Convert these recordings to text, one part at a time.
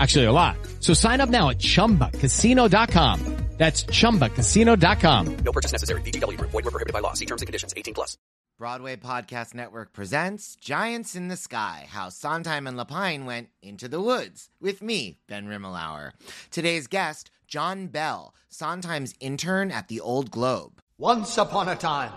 Actually, a lot. So sign up now at chumbacasino.com. That's chumbacasino.com. No purchase necessary. VGW Group. Void were prohibited by law. See terms and conditions. 18 plus. Broadway Podcast Network presents Giants in the Sky How Sondheim and Lapine Went Into the Woods with me, Ben Rimalower. Today's guest, John Bell, Sondheim's intern at the Old Globe. Once upon a time.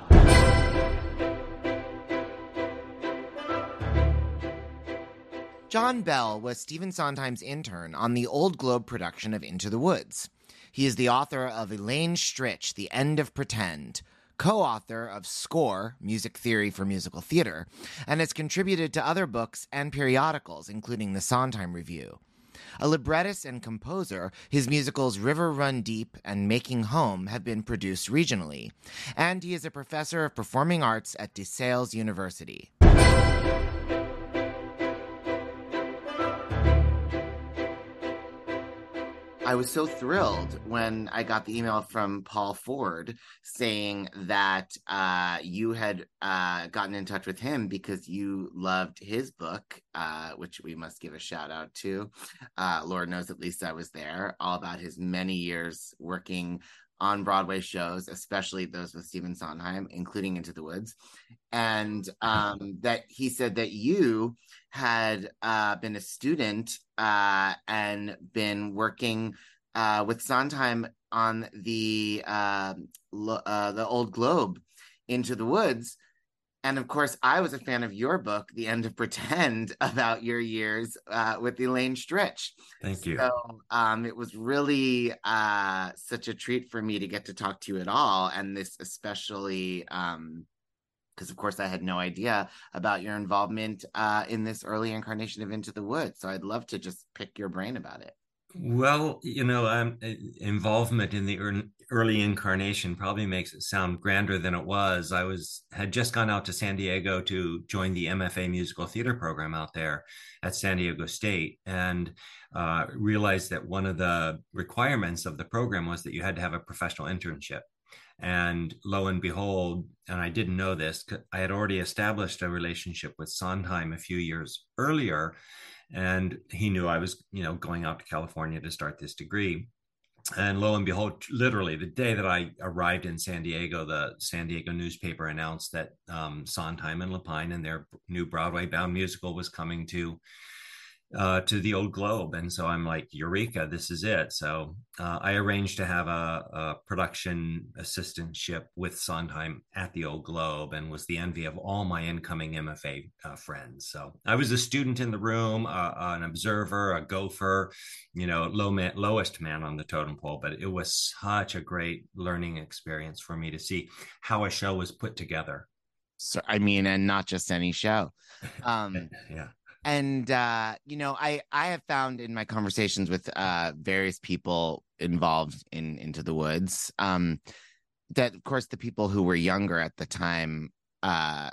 John Bell was Stephen Sondheim's intern on the Old Globe production of Into the Woods. He is the author of Elaine Stritch, The End of Pretend, co author of Score, Music Theory for Musical Theater, and has contributed to other books and periodicals, including the Sondheim Review. A librettist and composer, his musicals River Run Deep and Making Home have been produced regionally, and he is a professor of performing arts at DeSales University. I was so thrilled when I got the email from Paul Ford saying that uh, you had uh, gotten in touch with him because you loved his book, uh, which we must give a shout out to. Uh, Lord knows at least I was there, all about his many years working on Broadway shows, especially those with Stephen Sondheim, including Into the Woods. And um, that he said that you had uh, been a student uh, and been working uh, with Sondheim on the um, lo- uh, the Old Globe, Into the Woods. And of course, I was a fan of your book, The End of Pretend, about your years uh, with Elaine Stritch. Thank you. So um, it was really uh, such a treat for me to get to talk to you at all, and this especially because, of course, I had no idea about your involvement uh, in this early incarnation of Into the Woods. So I'd love to just pick your brain about it. Well, you know, um, involvement in the early incarnation probably makes it sound grander than it was. I was had just gone out to San Diego to join the MFA musical theater program out there at San Diego State, and uh, realized that one of the requirements of the program was that you had to have a professional internship. And lo and behold, and I didn't know this, I had already established a relationship with Sondheim a few years earlier and he knew I was, you know, going out to California to start this degree. And lo and behold, literally the day that I arrived in San Diego, the San Diego newspaper announced that um, Sondheim and Lapine and their new Broadway bound musical was coming to uh, to the old Globe. And so I'm like, Eureka, this is it. So uh, I arranged to have a, a, production assistantship with Sondheim at the old Globe and was the envy of all my incoming MFA uh, friends. So I was a student in the room, uh, an observer, a gopher, you know, low man, lowest man on the totem pole. But it was such a great learning experience for me to see how a show was put together. So, I mean, and not just any show. Um, yeah and uh, you know i i have found in my conversations with uh, various people involved in into the woods um, that of course the people who were younger at the time uh,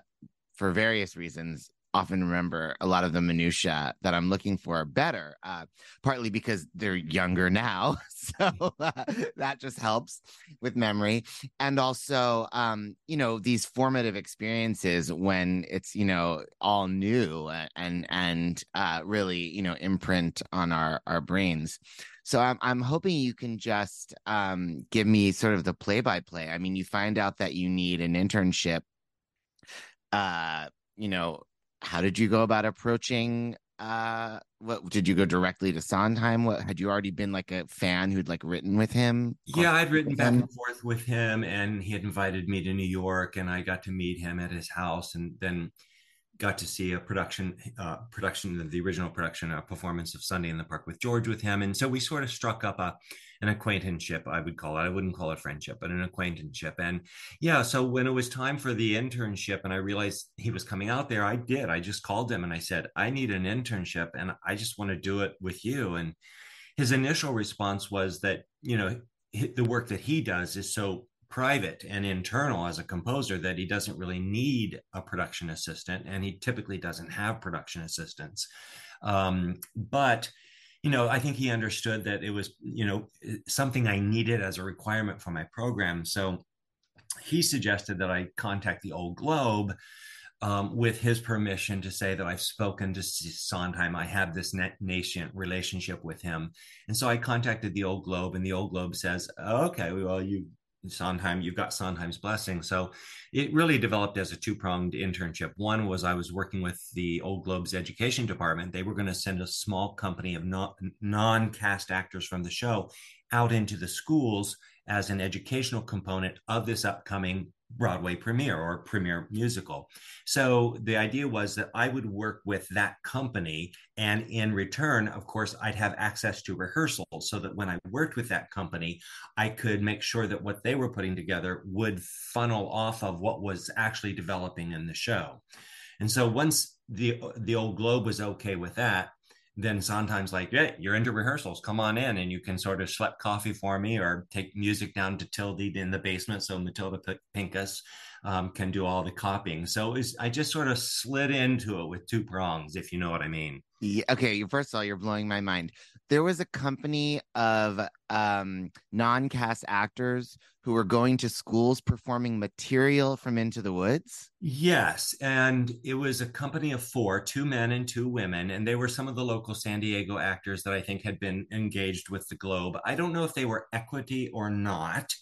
for various reasons often remember a lot of the minutia that I'm looking for better, uh, partly because they're younger now, so uh, that just helps with memory, and also, um, you know, these formative experiences when it's you know all new and and uh, really you know imprint on our our brains. So I'm I'm hoping you can just um, give me sort of the play by play. I mean, you find out that you need an internship uh you know how did you go about approaching uh what did you go directly to Sondheim? What had you already been like a fan who'd like written with him? Yeah, I'd written back and forth with him and he had invited me to New York and I got to meet him at his house and then got to see a production uh, production of the original production a performance of sunday in the park with george with him. And so we sort of struck up a an acquaintanceship i would call it. I wouldn't call it friendship but an acquaintanceship. And yeah so when it was time for the internship and i realized he was coming out there i did. I just called him and i said i need an internship and i just want to do it with you. And his initial response was that you know the work that he does is so private and internal as a composer that he doesn't really need a production assistant and he typically doesn't have production assistants um, but you know i think he understood that it was you know something i needed as a requirement for my program so he suggested that i contact the old globe um, with his permission to say that I've spoken to Sondheim. I have this nascent relationship with him. And so I contacted the Old Globe, and the Old Globe says, okay, well, you Sondheim, you've got Sondheim's blessing. So it really developed as a two pronged internship. One was I was working with the Old Globe's education department. They were going to send a small company of non cast actors from the show out into the schools as an educational component of this upcoming Broadway premiere or premiere musical. So the idea was that I would work with that company. And in return, of course, I'd have access to rehearsals so that when I worked with that company, I could make sure that what they were putting together would funnel off of what was actually developing in the show. And so once the the old globe was okay with that, then sometimes like, yeah, you're into rehearsals, come on in and you can sort of schlep coffee for me or take music down to Tildy in the basement. So Matilda P- Pincus um, can do all the copying. So was, I just sort of slid into it with two prongs, if you know what I mean. Yeah, okay, first of all, you're blowing my mind. There was a company of um, non-cast actors who were going to schools performing material from Into the Woods. Yes, and it was a company of four, two men and two women, and they were some of the local San Diego actors that I think had been engaged with the Globe. I don't know if they were equity or not.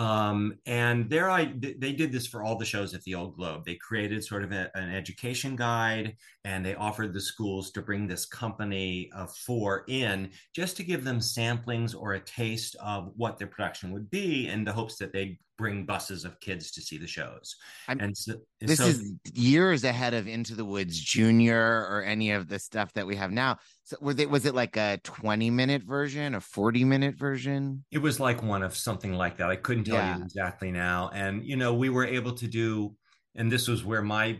Um, and there I they did this for all the shows at the Old Globe. They created sort of a, an education guide, and they offered the schools to bring this company of four in just to give them samplings or a taste of what their production would be, in the hopes that they'd bring buses of kids to see the shows. I'm, and so, this so, is years ahead of Into the Woods Junior or any of the stuff that we have now. So were they, was it like a 20 minute version, a 40 minute version? It was like one of something like that. I couldn't tell yeah. you exactly now. And, you know, we were able to do, and this was where my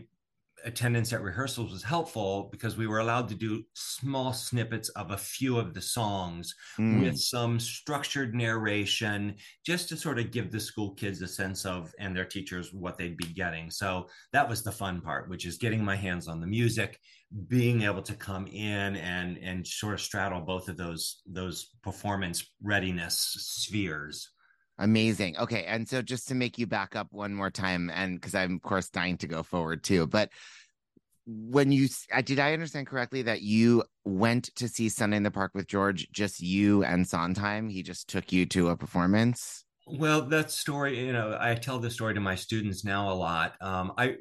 attendance at rehearsals was helpful because we were allowed to do small snippets of a few of the songs mm. with some structured narration just to sort of give the school kids a sense of and their teachers what they'd be getting so that was the fun part which is getting my hands on the music being able to come in and and sort of straddle both of those those performance readiness spheres Amazing. Okay. And so just to make you back up one more time, and because I'm, of course, dying to go forward too, but when you did I understand correctly that you went to see Sunday in the Park with George, just you and Sondheim? He just took you to a performance? Well, that story, you know, I tell this story to my students now a lot. Um, I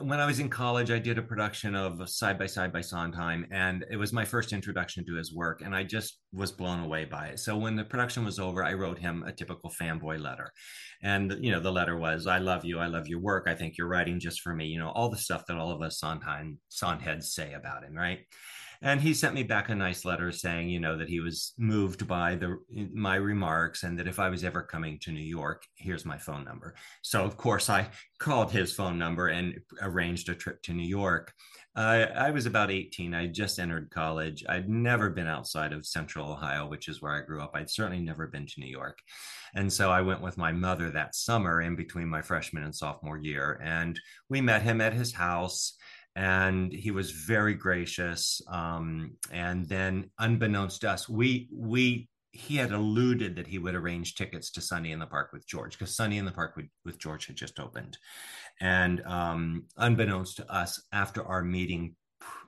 when I was in college, I did a production of Side by Side by Sondheim, and it was my first introduction to his work, and I just was blown away by it. So when the production was over, I wrote him a typical fanboy letter, and you know the letter was, "I love you, I love your work, I think you're writing just for me," you know, all the stuff that all of us Sondheim Sondheads say about him, right? And he sent me back a nice letter saying you know that he was moved by the my remarks and that if i was ever coming to new york here's my phone number. So of course i called his phone number and arranged a trip to new york. Uh, i was about 18 i just entered college. I'd never been outside of central ohio which is where i grew up. I'd certainly never been to new york. And so i went with my mother that summer in between my freshman and sophomore year and we met him at his house and he was very gracious. Um, and then, unbeknownst to us, we we he had alluded that he would arrange tickets to Sunny in the Park with George because Sunny in the Park with, with George had just opened, and um, unbeknownst to us, after our meeting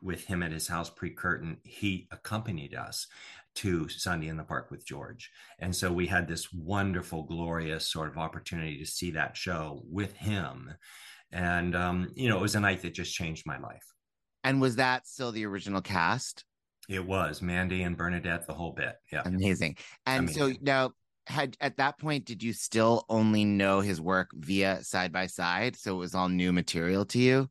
with him at his house pre-curtain, he accompanied us to Sunday in the Park with George. And so we had this wonderful, glorious sort of opportunity to see that show with him and um, you know it was a night that just changed my life And was that still the original cast? It was Mandy and Bernadette, the whole bit. Yeah. Amazing. And so now had at that point did you still only know his work via side by side so it was all new material to you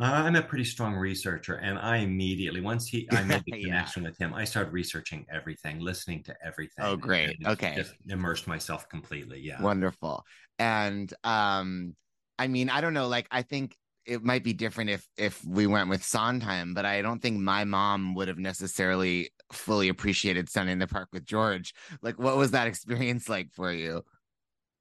I'm a pretty strong researcher, and I immediately once he I made the Yeah. connection with him, I started researching everything, listening to everything. Oh, great. Okay. just immersed myself completely. Yeah, wonderful and um i mean i don't know like i think it might be different if if we went with sondheim but i don't think my mom would have necessarily fully appreciated sunday in the park with george. Like what was that experience like for you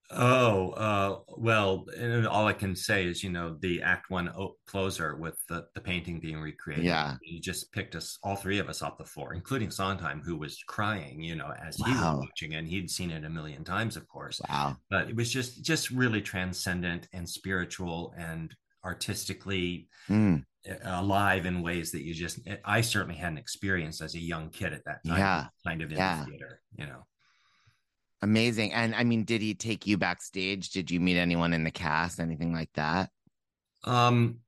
Oh, uh, well, and all I can say is, you know, the Act One closer with the, the painting being recreated. Yeah. He just picked us, all three of us, off the floor, including Sondheim, who was crying, you know, as he was watching, and he'd seen it a million times, of course. wow But it was just, just really transcendent and spiritual and artistically Mm, alive in ways that you just, I certainly hadn't experienced as a young kid at that time. Yeah. Kind of in Yeah. the theater, you know. Amazing and i mean did he take you backstage did you meet anyone in the cast anything like that Um,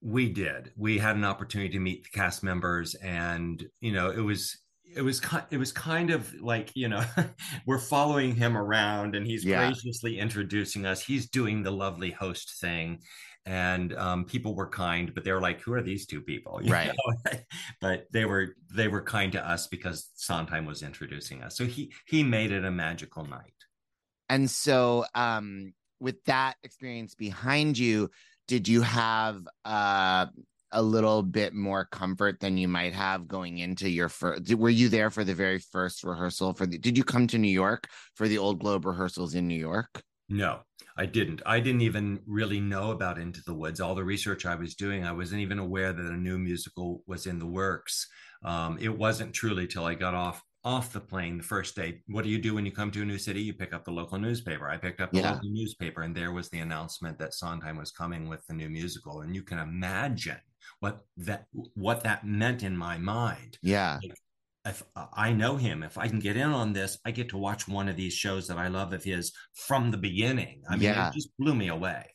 we did. We had an opportunity to meet the cast members, and you know, it was it was kind it was kind of like you know, we're following him around, and he's Yeah. graciously introducing us. He's doing the lovely host thing, and um, people were kind, but they were like, "Who are these two people?" You Right. know? but they were they were kind to us because Sondheim was introducing us, so he he made it a magical night. And so, um, with that experience behind you, did you have uh, a little bit more comfort than you might have going into your first? Were you there for the very first rehearsal for the? Did you come to New York for the Old Globe rehearsals in New York? No, I didn't. I didn't even really know about Into the Woods. All the research I was doing, I wasn't even aware that a new musical was in the works. Um, it wasn't truly till I got off off the plane the first day. What do you do when you come to a new city? You pick up the local newspaper. I picked up the Yeah. local newspaper, and there was the announcement that Sondheim was coming with the new musical. And you can imagine what that what that meant in my mind Yeah, if I know him, if I can get in on this, I get to watch one of these shows that I love of his from the beginning. I mean, Yeah. it just blew me away.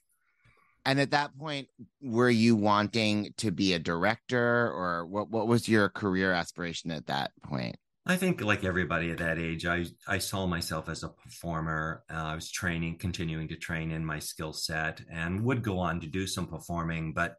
and at that point, were you wanting to be a director, or what? What was your career aspiration at that point? I think, like everybody at that age, I I saw myself as a performer. Uh, I was training, continuing to train in my skill set, and would go on to do some performing, but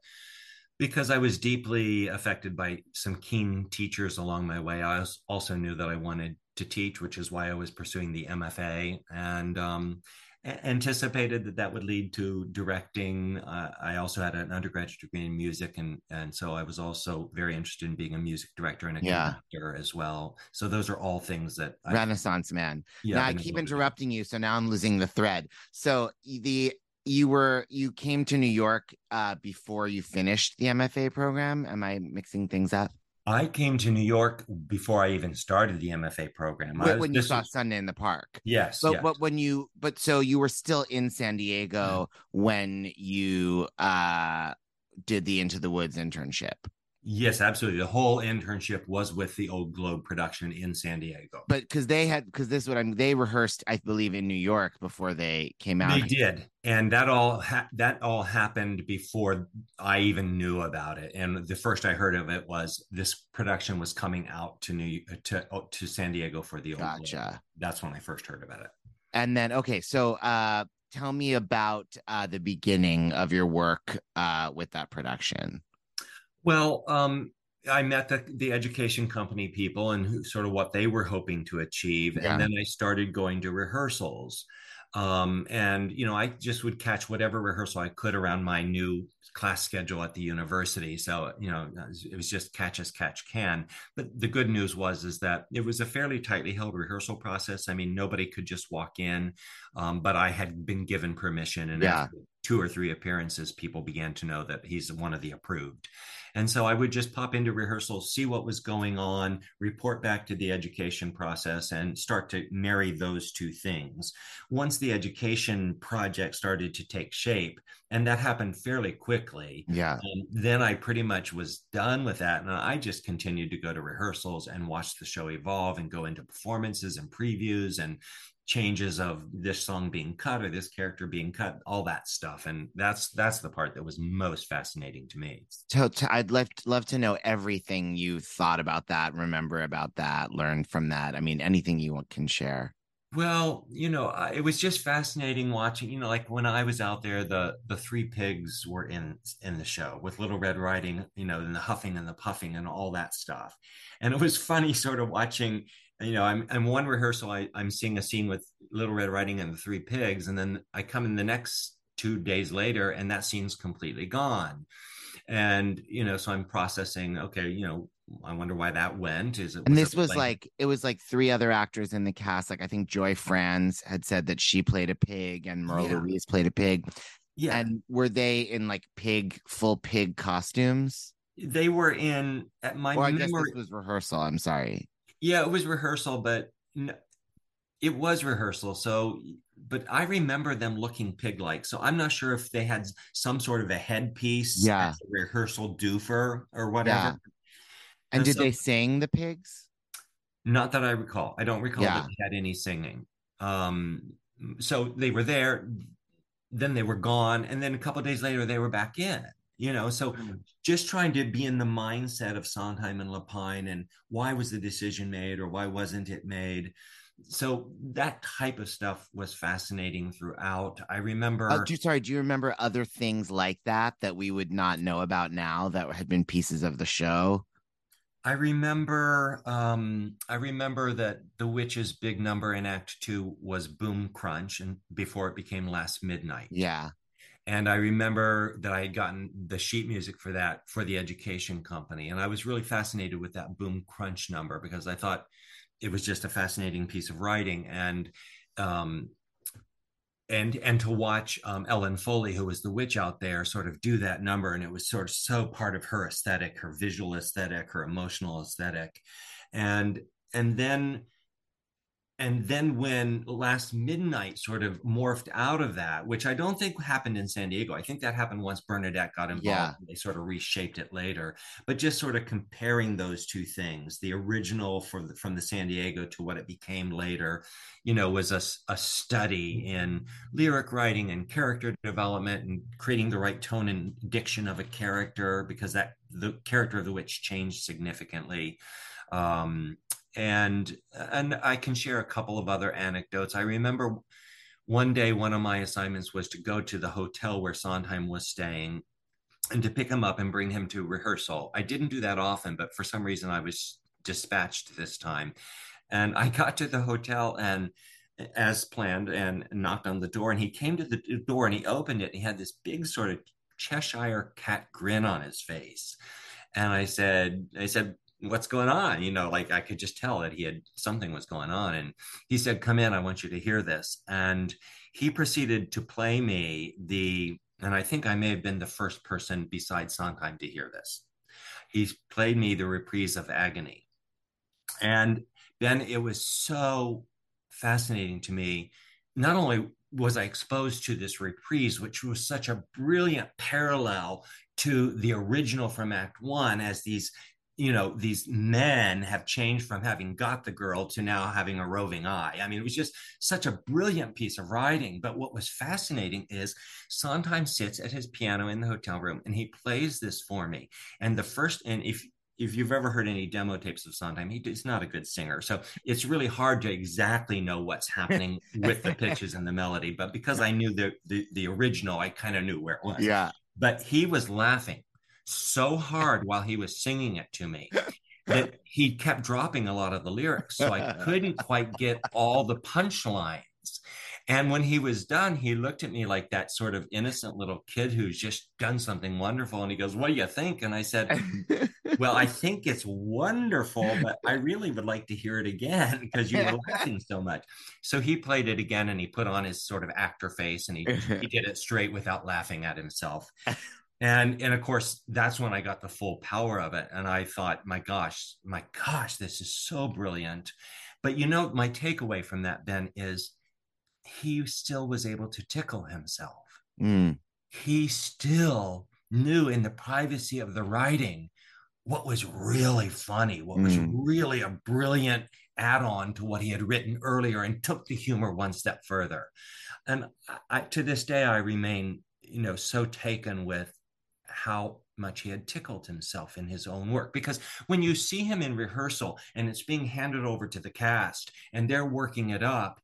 because I was deeply affected by some keen teachers along my way, I also knew that I wanted to teach, which is why I was pursuing the MFA and um, anticipated that that would lead to directing. Uh, I also had an undergraduate degree in music, and and so I was also very interested in being a music director and a Yeah. conductor as well. So those are all things that I, Renaissance man. yeah, now I keep able to do. interrupting you, so now I'm losing the thread. So the you were you came to New York uh, before you finished the MFA program. Am I mixing things up? I came to New York before I even started the MFA program. I When, was- when you saw was- Sunday in the Park. yes, But yes. but when you but so you were still in San Diego when you uh did the Into the Woods internship. Yes, absolutely. The whole internship was with the Old Globe production in San Diego. But because they had because this is what I'm they rehearsed, I believe, in New York before they came out. They did, and that all ha- that all happened before I even knew about it. And the first I heard of it was this production was coming out to New to oh, to San Diego for the Old Globe. That's when I first heard about it. And then okay, so uh tell me about uh the beginning of your work uh with that production. Well, um, I met the, the education company people and who, sort of what they were hoping to achieve. Yeah. And then I started going to rehearsals. Um, and, you know, I just would catch whatever rehearsal I could around my new class schedule at the university. So, you know, it was just catch as catch can. But the good news was, is that it was a fairly tightly held rehearsal process. I mean, nobody could just walk in, um, but I had been given permission. And Yeah. after two or three appearances, people began to know that he's one of the approved. And so I would just pop into rehearsals, see what was going on, report back to the education process, and start to marry those two things. Once the education project started to take shape, and that happened fairly quickly, Yeah. um, then I pretty much was done with that. And I just continued to go to rehearsals and watch the show evolve and go into performances and previews and changes of this song being cut or this character being cut all that stuff and that's that's the part that was most fascinating to me so, to, i'd love, love to know everything you thought about that remember about that learn from that i mean anything you can share well, you know, it was just fascinating watching. You know, like when I was out there, the the three pigs were in in the show with Little Red Riding. You know, and the huffing and the puffing and all that stuff. And it was funny, sort of watching. You know, I'm I'm one rehearsal. I, I'm seeing a scene with Little Red Riding and the three pigs, and then I come in the next two days later, and that scene's completely gone. And you know, so I'm processing. Okay, you know, I wonder why that went. Is it? And this was like it was like three other actors in the cast. Like I think Joy Franz had said that she played a pig, and Merle yeah. Louise played a pig. Yeah. And were they in like pig, full pig costumes? They were in at my. Or I memory... guess this was rehearsal. I'm sorry. Yeah, it was rehearsal, but no, it was rehearsal. So, but I remember them looking pig-like. So I'm not sure if they had some sort of a headpiece, yeah, a rehearsal doofer or whatever. Yeah. And, did so, they sing the pigs? Not that I recall. I don't recall yeah. that they had any singing. Um, so they were there, then they were gone, and then a couple days later they were back in. You know, so mm. just trying to be in the mindset of Sondheim and Lapine, and why was the decision made or why wasn't it made? so that type of stuff was fascinating throughout. I remember. Uh, do, sorry, do you remember other things like that that we would not know about now that had been pieces of the show? I remember um, I remember that the witch's big number in Act Two was Boom Crunch, and before it became Last Midnight. Yeah. And I remember that I had gotten the sheet music for that for the education company, and I was really fascinated with that Boom Crunch number because I thought it was just a fascinating piece of writing, and um, and and to watch um, Ellen Foley, who was the witch out there, sort of do that number, and it was sort of so part of her aesthetic, her visual aesthetic, her emotional aesthetic, and and then and then when last midnight sort of morphed out of that which i don't think happened in san diego i think that happened once bernadette got involved yeah. they sort of reshaped it later but just sort of comparing those two things the original for the, from the san diego to what it became later you know was a, a study in lyric writing and character development and creating the right tone and diction of a character because that the character of the witch changed significantly um, and and I can share a couple of other anecdotes. I remember one day one of my assignments was to go to the hotel where Sondheim was staying and to pick him up and bring him to rehearsal. I didn't do that often, but for some reason I was dispatched this time. And I got to the hotel and as planned and knocked on the door and he came to the door and he opened it and he had this big sort of Cheshire cat grin on his face. And I said, I said, what's going on? You know like i could just tell that he had something was going on and he said come in i want you to hear this. And he proceeded to play me the and i think i may have been the first person besides sondheim to hear this. He played me the reprise of agony. And then it was so fascinating to me. Not only was I exposed to this reprise, which was such a brilliant parallel to the original from Act One, as these you know these men have changed from having got the girl to now having a roving eye i mean it was just such a brilliant piece of writing but what was fascinating is sondheim sits at his piano in the hotel room and he plays this for me and the first and if if you've ever heard any demo tapes of Sondheim, he's not a good singer. So it's really hard to exactly know what's happening with the pitches and the melody. But because I knew the, the, the original, I kind of knew where it was. Yeah. But he was laughing so hard while he was singing it to me that he kept dropping a lot of the lyrics. So I couldn't quite get all the punchlines. And when he was done, he looked at me like that sort of innocent little kid who's just done something wonderful. And he goes, What do you think? And I said, Well, I think it's wonderful, but I really would like to hear it again because you were laughing so much. So he played it again and he put on his sort of actor face and he, he did it straight without laughing at himself and and of course that's when i got the full power of it and i thought my gosh my gosh this is so brilliant but you know my takeaway from that ben is he still was able to tickle himself mm. he still knew in the privacy of the writing what was really funny what was mm. really a brilliant add on to what he had written earlier and took the humor one step further. And I, to this day, I remain, you know, so taken with how much he had tickled himself in his own work. Because when you see him in rehearsal and it's being handed over to the cast and they're working it up,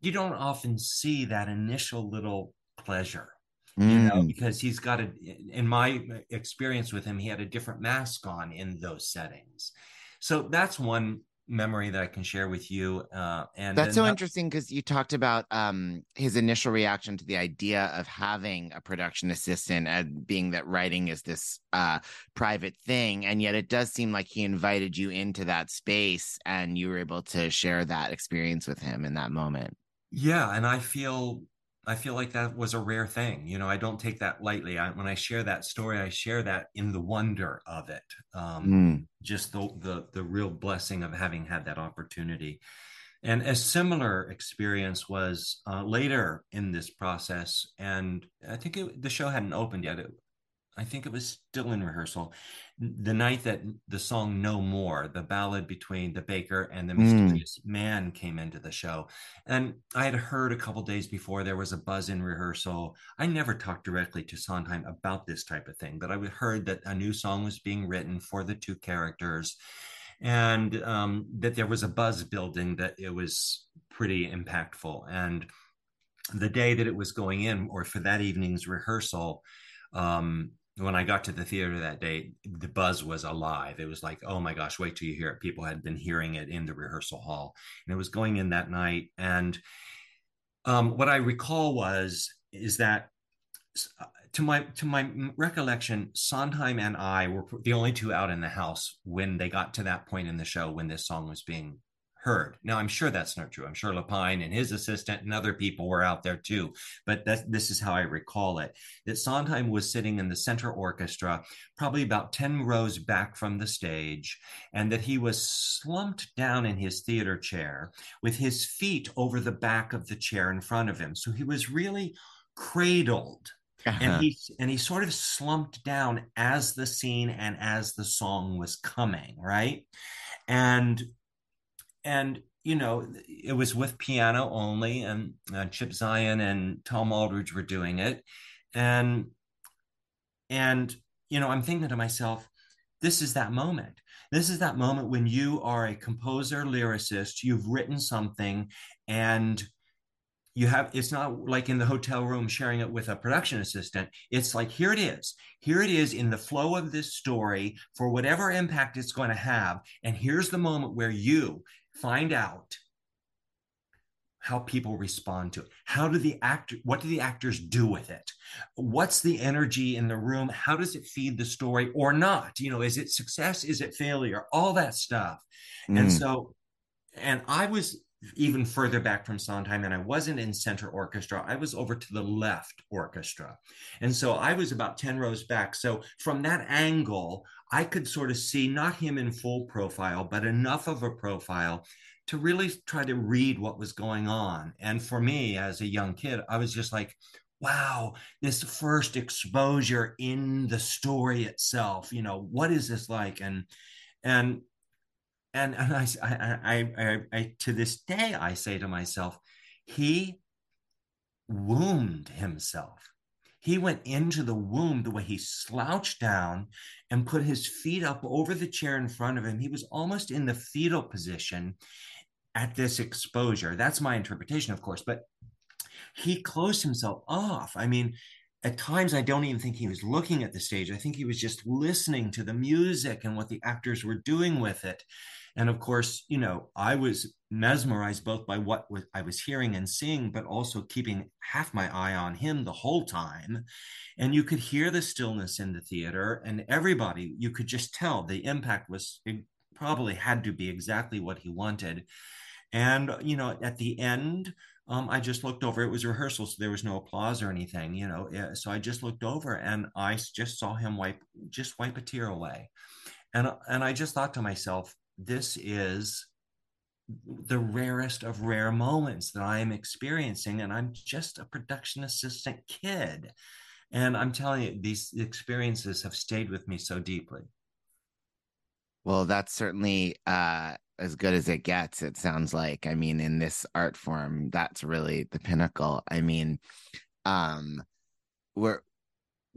you don't often see that initial little pleasure. Mm. You know, mm. because he's got a, in my experience with him, he had a different mask on in those settings. So that's one memory that I can share with you. Uh, and that's so that- interesting because you talked about um, his initial reaction to the idea of having a production assistant and being that writing is this uh, private thing, and yet it does seem like he invited you into that space, and you were able to share that experience with him in that moment. Yeah, and I feel I feel like that was a rare thing. You know, I don't take that lightly. I, when I share that story, I share that in the wonder of it. Um, mm. Just the, the the real blessing of having had that opportunity. And a similar experience was uh, later in this process, and I think it, the show hadn't opened yet. It, I think it was still in rehearsal. The night that the song No More, the ballad between the baker and the hmm. mysterious mm. man came into the show. And I had heard a couple days before there was a buzz in rehearsal. I never talked directly to Sondheim about this type of thing, but I heard that a new song was being written for the two characters and um, that there was a buzz building that it was pretty impactful. And the day that it was going in, or for that evening's rehearsal, um, when I got to the theater that day, the buzz was alive. It was like, oh my gosh, wait till you hear it. People had been hearing it in the rehearsal hall. And it was going in that night. And um, what I recall was, is that uh, to my to my recollection, Sondheim and I were the only two out in the house when they got to that point in the show when this song was being heard. Now, I'm sure that's not true. I'm sure Lapine and his assistant and other people were out there too. But that, this is how I recall it that Sondheim was sitting in the center orchestra, probably about 10 rows back from the stage, and that he was slumped down in his theater chair with his feet over the back of the chair in front of him. So he was really cradled. Uh-huh. And he and he sort of slumped down as the scene and as the song was coming, right? And and you know it was with piano only and uh, chip zien and tom aldredge were doing it. And and you know i'm thinking to myself this is that moment. This is that moment when you are a composer lyricist you've written something and you have it's not like in the hotel room sharing it with a production assistant. It's like here it is. Here it is in the flow of this story for whatever impact it's going to have and here's the moment where you find out how people respond to it. How do the actor what do the actors do with it? What's the energy in the room? How does it feed the story or not? You know is it success? Is it failure? All that stuff. Mm. and so and i was even further back from Sondheim, and I wasn't in center orchestra. I was over to the left orchestra. And so I was about 10 rows back. So from that angle, I could sort of see not him in full profile, but enough of a profile to really try to read what was going on. And for me, as a young kid, I was just like, wow, this first exposure in the story itself, you know, what is this like? And and and and I, I, I, I, to this day I say to myself, he wombed himself. He went into the womb the way he slouched down and put his feet up over the chair in front of him. He was almost in the fetal position at this exposure. That's my interpretation, of course, but he closed himself off. I mean, at times I don't even think he was looking at the stage. I think he was just listening to the music and what the actors were doing with it. And of course, you know, I was mesmerized both by what I was hearing and seeing, but also keeping half my eye on him the whole time. And you could hear the stillness in the theater, and everybody, you could just tell the impact was probably had to be exactly what he wanted. And, you know, at the end, um, I just looked over. It was rehearsal, so there was no applause or anything, you know. So I just looked over and I just saw him wipe, just wipe a tear away, and and I just thought to myself, this is the rarest of rare moments that I am experiencing. And I'm just a production assistant kid. And I'm telling you, these experiences have stayed with me so deeply. Well, that's certainly uh, as good as it gets. It sounds like. I mean, in this art form, that's really the pinnacle. I mean, um, were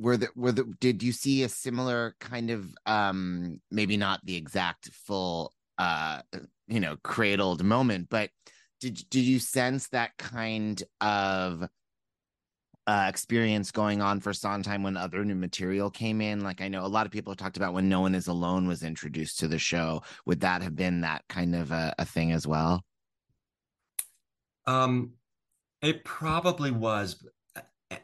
were the were the did you see a similar kind of um maybe not the exact full uh you know cradled moment, but did did you sense that kind of uh, experience going on for Sondheim when other new material came in? Like I know a lot of people have talked about when No One Is Alone was introduced to the show. Would that have been that kind of a, a thing as well? Um, it probably was,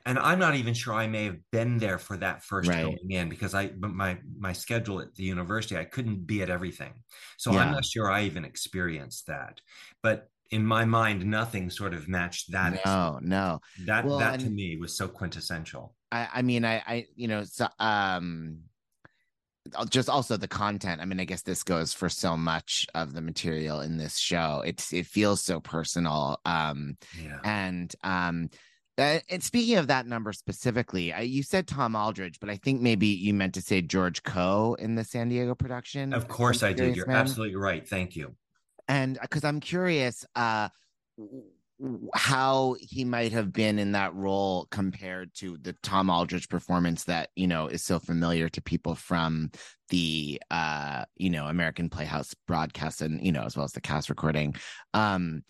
and I'm not even sure I may have been there for that first Right. going in because I my my schedule at the university I couldn't be at everything, so Yeah. I'm not sure I even experienced that. But in my mind, nothing sort of matched that. No, no. That Well, that to me was so quintessential. I, I mean, I, I, you know, so, um, just also the content. I mean, I guess this goes for so much of the material in this show. It's, it feels so personal. Um, Yeah. and, um, and speaking of that number specifically, I, you said Tom Aldredge, but I think maybe you meant to say George Coe in the San Diego production. Of course I did. You're Man. absolutely right. Thank you. and because I'm curious uh how he might have been in that role compared to the Tom Aldredge performance that you know is so familiar to people from the uh you know American Playhouse broadcast and you know as well as the cast recording um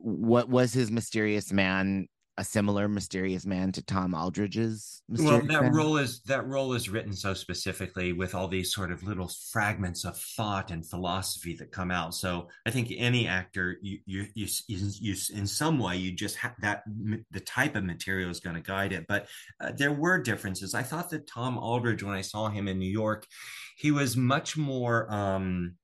what was his mysterious man a similar mysterious man to Tom Aldredge's well that man? role is that role is written so specifically with all these sort of little fragments of thought and philosophy that come out. So i think any actor you you you, you, you in some way you just have that the type of material is going to guide it. But uh, there were differences. I thought that tom aldredge when i saw him in new york he was much more um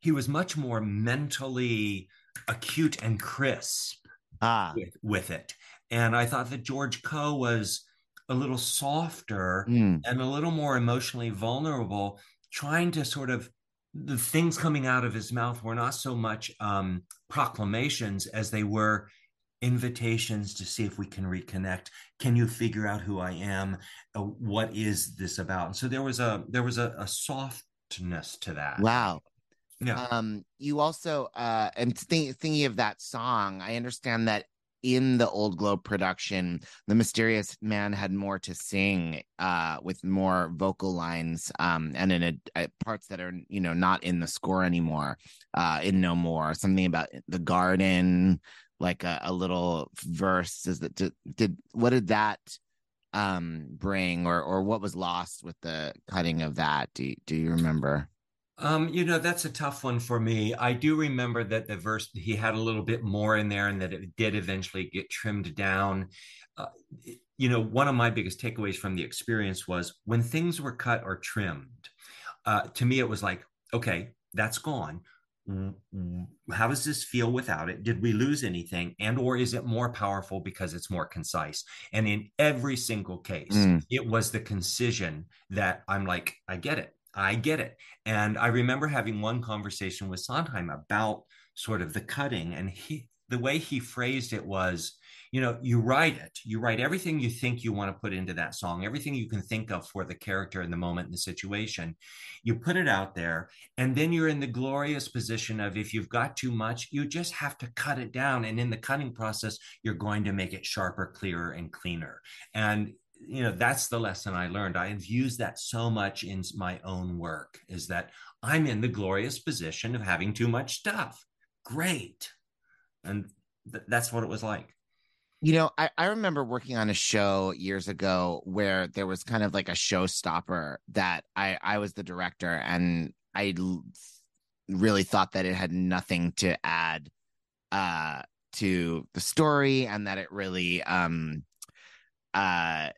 he was much more mentally acute and crisp ah with, with it. And I thought that George Coe was a little softer mm, and a little more emotionally vulnerable, trying to sort of the things coming out of his mouth were not so much um, proclamations as they were invitations to see if we can reconnect. Can you figure out who I am? Uh, what is this about? And so there was a there was a, a softness to that. wow Yeah. Um, you also uh and think, thinking of that song, I understand that in the Old Globe production, the mysterious man had more to sing, uh, with more vocal lines, um, and in a, uh, parts that are you know not in the score anymore, uh, in No More, something about the garden, like a, a little verse. Is that did, did what did that um bring, or or what was lost with the cutting of that? Do do you remember? Um, you know, that's a tough one for me. I do remember that the verse he had a little bit more in there and that it did eventually get trimmed down. Uh, you know, one of my biggest takeaways from the experience was when things were cut or trimmed, uh, to me, it was like, okay, that's gone. Mm, How does this feel without it? Did we lose anything? And or is it more powerful because it's more concise? And in every single case, Mm. it was the concision that I'm like, I get it. I get it. And I remember having one conversation with Sondheim about sort of the cutting, and he the way he phrased it was, you know, you write it, you write everything you think you want to put into that song, everything you can think of for the character in the moment and the situation. You put it out there, and then you're in the glorious position of if you've got too much, you just have to cut it down. And in the cutting process, you're going to make it sharper, clearer, and cleaner. And you know that's the lesson i learned. I have used that so much in my own work is that i'm in the glorious position of having too much stuff. Great. And th- that's what it was like. You know, I, I remember working on a show years ago where there was kind of like a showstopper that I, I was the director and I l- really thought that it had nothing to add uh to the story and that it really um uh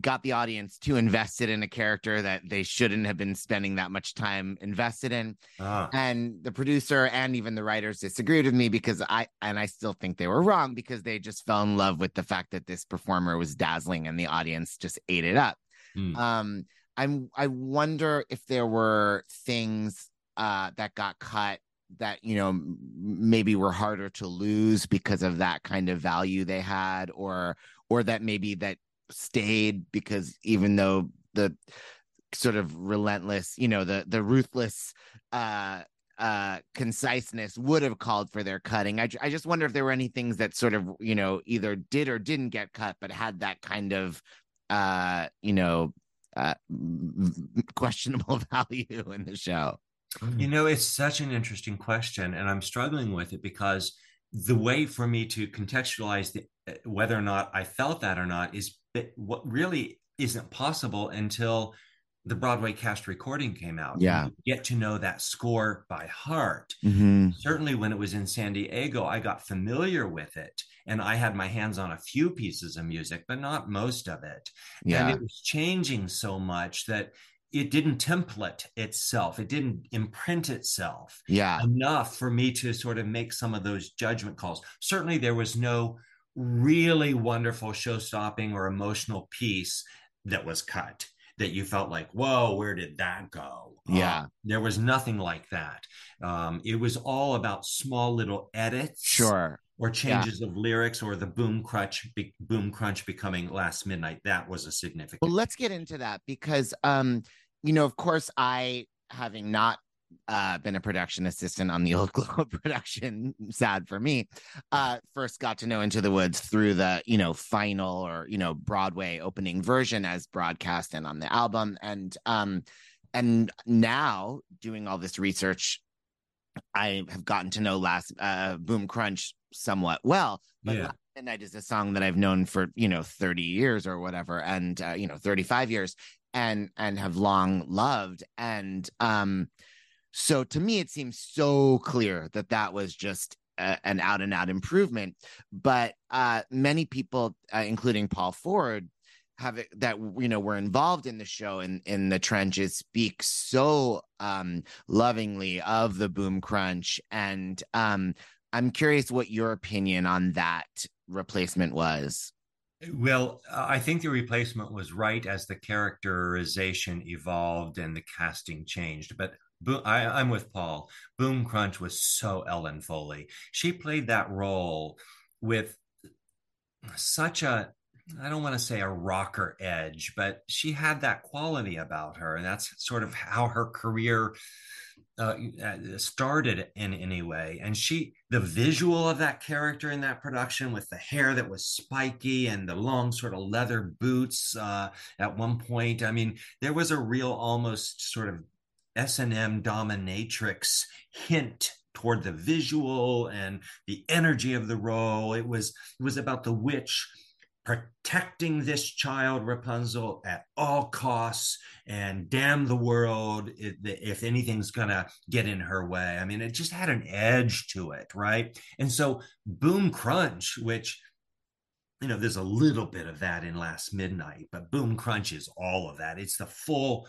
got the audience too invested in a character that they shouldn't have been spending that much time invested in ah, and the producer and even the writers disagreed with me because I and I still think they were wrong because they just fell in love with the fact that this performer was dazzling and the audience just ate it up. Hmm. Um, I'm I wonder if there were things uh that got cut that you know maybe were harder to lose because of that kind of value they had or or that maybe that stayed because even though the sort of relentless, you know, the the ruthless uh uh conciseness would have called for their cutting. I, I just wonder if there were any things that sort of, you know, either did or didn't get cut, but had that kind of uh, you know, uh questionable value in the show. You know, it's such an interesting question, and I'm struggling with it because the way for me to contextualize the, uh, whether or not I felt that or not is what really isn't possible until the Broadway cast recording came out. Yeah. Get to know that score by heart. Mm-hmm. Certainly when it was in San Diego, I got familiar with it and I had my hands on a few pieces of music, but not most of it. Yeah. And it was changing so much that it didn't template itself. It didn't imprint itself Yeah. enough for me to sort of make some of those judgment calls. Certainly there was no really wonderful show stopping or emotional piece that was cut that you felt like, whoa, where did that go? Yeah. Uh, there was nothing like that. Um, it was all about small little edits. Sure. Or changes of lyrics, or the boom crunch, be, boom crunch becoming last midnight. That was a significant. Well, let's get into that because, um, you know, of course, I having not uh, been a production assistant on the old Globe production, sad for me, uh, first got to know Into the Woods through the, you know, final or, you know, Broadway opening version as broadcast and on the album. And, um, and now doing all this research, I have gotten to know last, uh, Boom Crunch somewhat well, but Yeah. Last Midnight is a song that I've known for, you know, 30 years or whatever. And, uh, you know, 35 years and, and have long loved. And, um, so to me, it seems so clear that that was just a, an out and out improvement. But uh, many people, uh, including Paul Ford, have it, that you know were involved in the show in in the trenches speak so um lovingly of the boom crunch and um i'm curious what your opinion on that replacement was Well, I think the replacement was right as the characterization evolved and the casting changed. But Bo- I, I'm with Paul. Boom Crunch was so Ellen Foley. She played that role with such a I don't want to say a rocker edge, but she had that quality about her, and that's sort of how her career uh, started in any way. And she, the visual of that character in that production, with the hair that was spiky and the long sort of leather boots. Uh, at one point, I mean, there was a real almost sort of S and M dominatrix hint toward the visual and the energy of the role. It was it was about the witch protecting this child Rapunzel at all costs and damn the world if, if anything's gonna get in her way. I mean, it just had an edge to it, right? And so Boom Crunch, which you know, there's a little bit of that in Last Midnight, but Boom Crunch is all of that. It's the full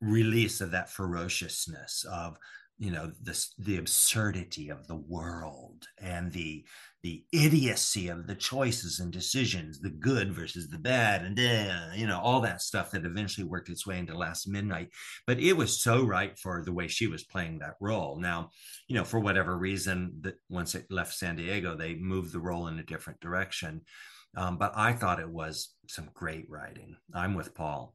release of that ferociousness of you know the the absurdity of the world and the the idiocy of the choices and decisions the good versus the bad and uh, you know all that stuff that eventually worked its way into last midnight. But it was so right for the way she was playing that role. Now you know for whatever reason that once it left san diego they moved the role in a different direction. Um, but i thought it was some great writing. I'm with paul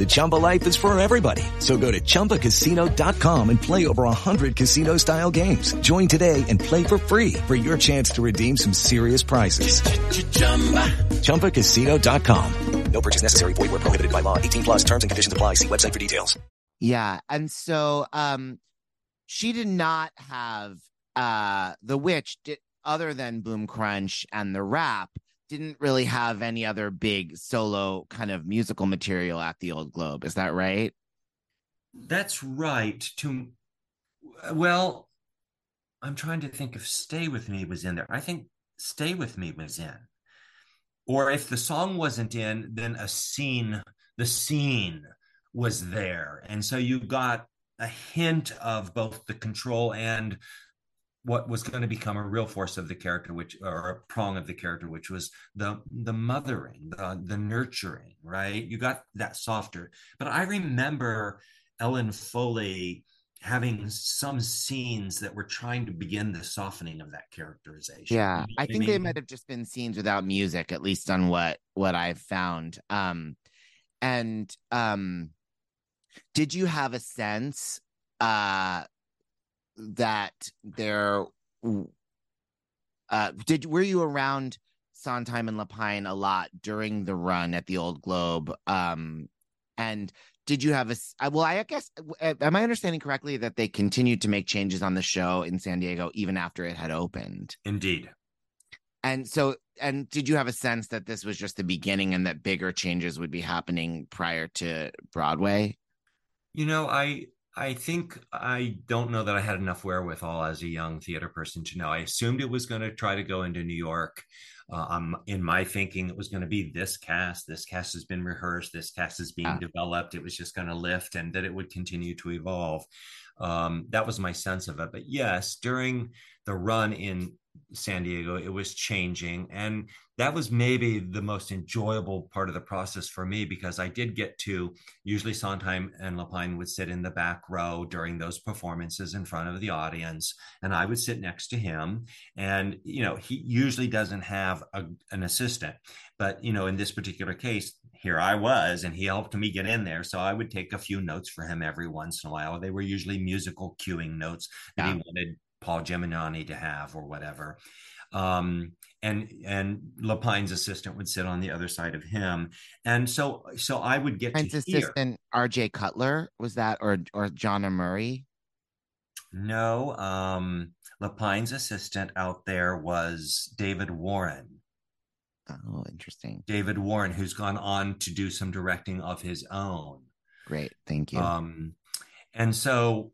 The Chumba life is for everybody. So go to ChumbaCasino.com and play over 100 casino-style games. Join today and play for free for your chance to redeem some serious prizes. ChumbaCasino.com. No purchase necessary. Void where prohibited by law. 18 plus terms and conditions apply. See website for details. Yeah. And so, um, she did not have, uh, the witch did, other than Boom Crunch and the rap didn't really have any other big solo kind of musical material at the old globe is that right That's right. To well, I'm trying to think if "Stay with Me" was in there. I think "Stay with Me" was in, or if the song wasn't in, then a scene, the scene was there, and so you got a hint of both the control and what was going to become a real force of the character which or a prong of the character which was the the mothering the the nurturing right you got that softer but i remember ellen foley having some scenes that were trying to begin the softening of that characterization Yeah, You know I think they mean? might have just been scenes without music, at least on what what I've found. Um, and um, did you have a sense uh that there uh did were you around Sondheim and Lapine a lot during the run at the Old Globe? Um, and did you have a well? I guess am I understanding correctly that they continued to make changes on the show in San Diego even after it had opened? indeed And so, and did you have a sense that this was just the beginning and that bigger changes would be happening prior to Broadway? You know, I I think I don't know that I had enough wherewithal as a young theater person to know. I assumed it was going to try to go into New York. Uh, um, in my thinking, it was going to be this cast. This cast has been rehearsed. This cast is being Ah. developed. It was just going to lift, and that it would continue to evolve. Um, that was my sense of it. But yes, during the run in San Diego, it was changing, and that was maybe the most enjoyable part of the process for me because I did get to usually Sondheim and Lapine would sit in the back row during those performances in front of the audience, and I would sit next to him. And you know, he usually doesn't have a, an assistant, but you know, in this particular case, here I was, and he helped me get in there. So I would take a few notes for him every once in a while. They were usually musical cueing notes that he wanted Paul Gemignani to have or whatever. Um, and and Lapine's assistant would sit on the other side of him, and so so I would get His to assistant R.J. Cutler was that, or or John Murray? No, um, Lapine's assistant out there was David Warren. Oh, interesting. David Warren, who's gone on to do some directing of his own. Great, thank you. Um, and so,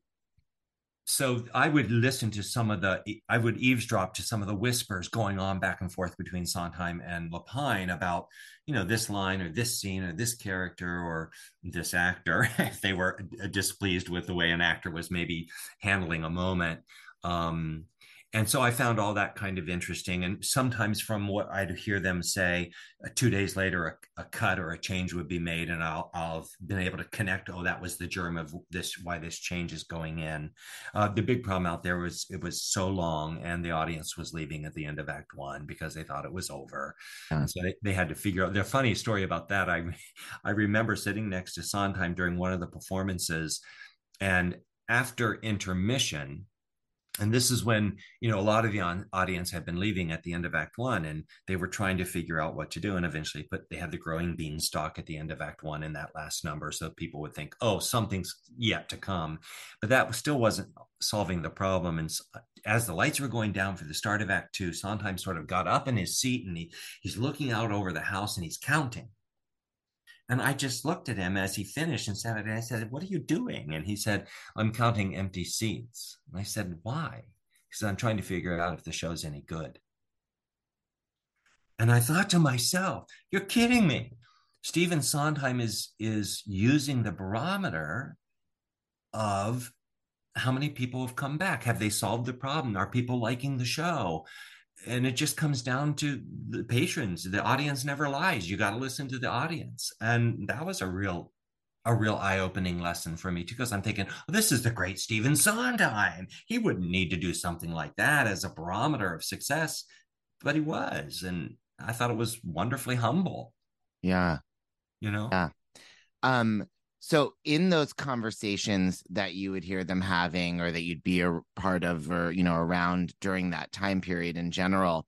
so I would listen to some of the, I would eavesdrop to some of the whispers going on back and forth between Sondheim and Lapine about, you know, this line or this scene or this character or this actor, if they were displeased with the way an actor was maybe handling a moment. Um, and so I found all that kind of interesting. And sometimes from what I'd hear them say, uh, two days later, a, a cut or a change would be made, and I'll I'll have been able to connect. Oh, that was the germ of this. Why this change is going in. Uh, the big problem out there was it was so long, and the audience was leaving at the end of Act One because they thought it was over. And so they, they had to figure out. The funny story about that, I I remember sitting next to Sondheim during one of the performances, and after intermission and this is when you know a lot of the on, audience had been leaving at the end of act one and they were trying to figure out what to do and eventually put they had the growing beanstalk at the end of act one in that last number so people would think oh something's yet to come. But that still wasn't solving the problem and as the lights were going down for the start of act two sondheim sort of got up in his seat and he he's looking out over the house and he's counting and I just looked at him as he finished and said, I said, What are you doing? And he said, I'm counting empty seats. And I said, Why? He said, I'm trying to figure out if the show's any good. And I thought to myself, You're kidding me. Stephen Sondheim is, is using the barometer of how many people have come back. Have they solved the problem? Are people liking the show? And it just comes down to the patrons. The audience never lies. You got to listen to the audience. And that was a real a real eye-opening lesson for me too because i'm thinking well, this is the great stephen sondheim. He wouldn't need to do something like that as a barometer of success. But he was and i thought it was wonderfully humble. Yeah. you know? Yeah. Um, so in those conversations that you would hear them having or that you'd be a part of or you know around during that time period in general,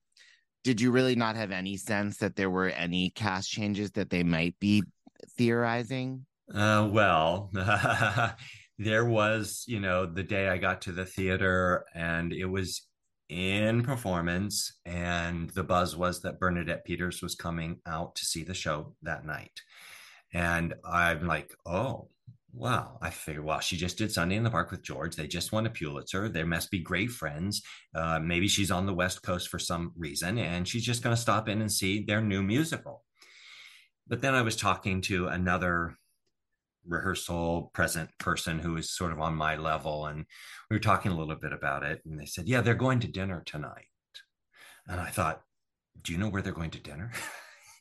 did you really not have any sense that there were any cast changes that they might be theorizing? Uh, well, there was, you know, the day I got to the theater and it was in performance, and the buzz was that Bernadette Peters was coming out to see the show that night. And I'm like, oh, Wow. I figured, well, she just did Sunday in the Park with George. They just won a Pulitzer. They must be great friends. Uh, maybe she's on the West Coast for some reason, and she's just going to stop in and see their new musical. But then I was talking to another rehearsal present person who was sort of on my level, and we were talking a little bit about it. And they said, Yeah, they're going to dinner tonight. And I thought, Do you know where they're going to dinner?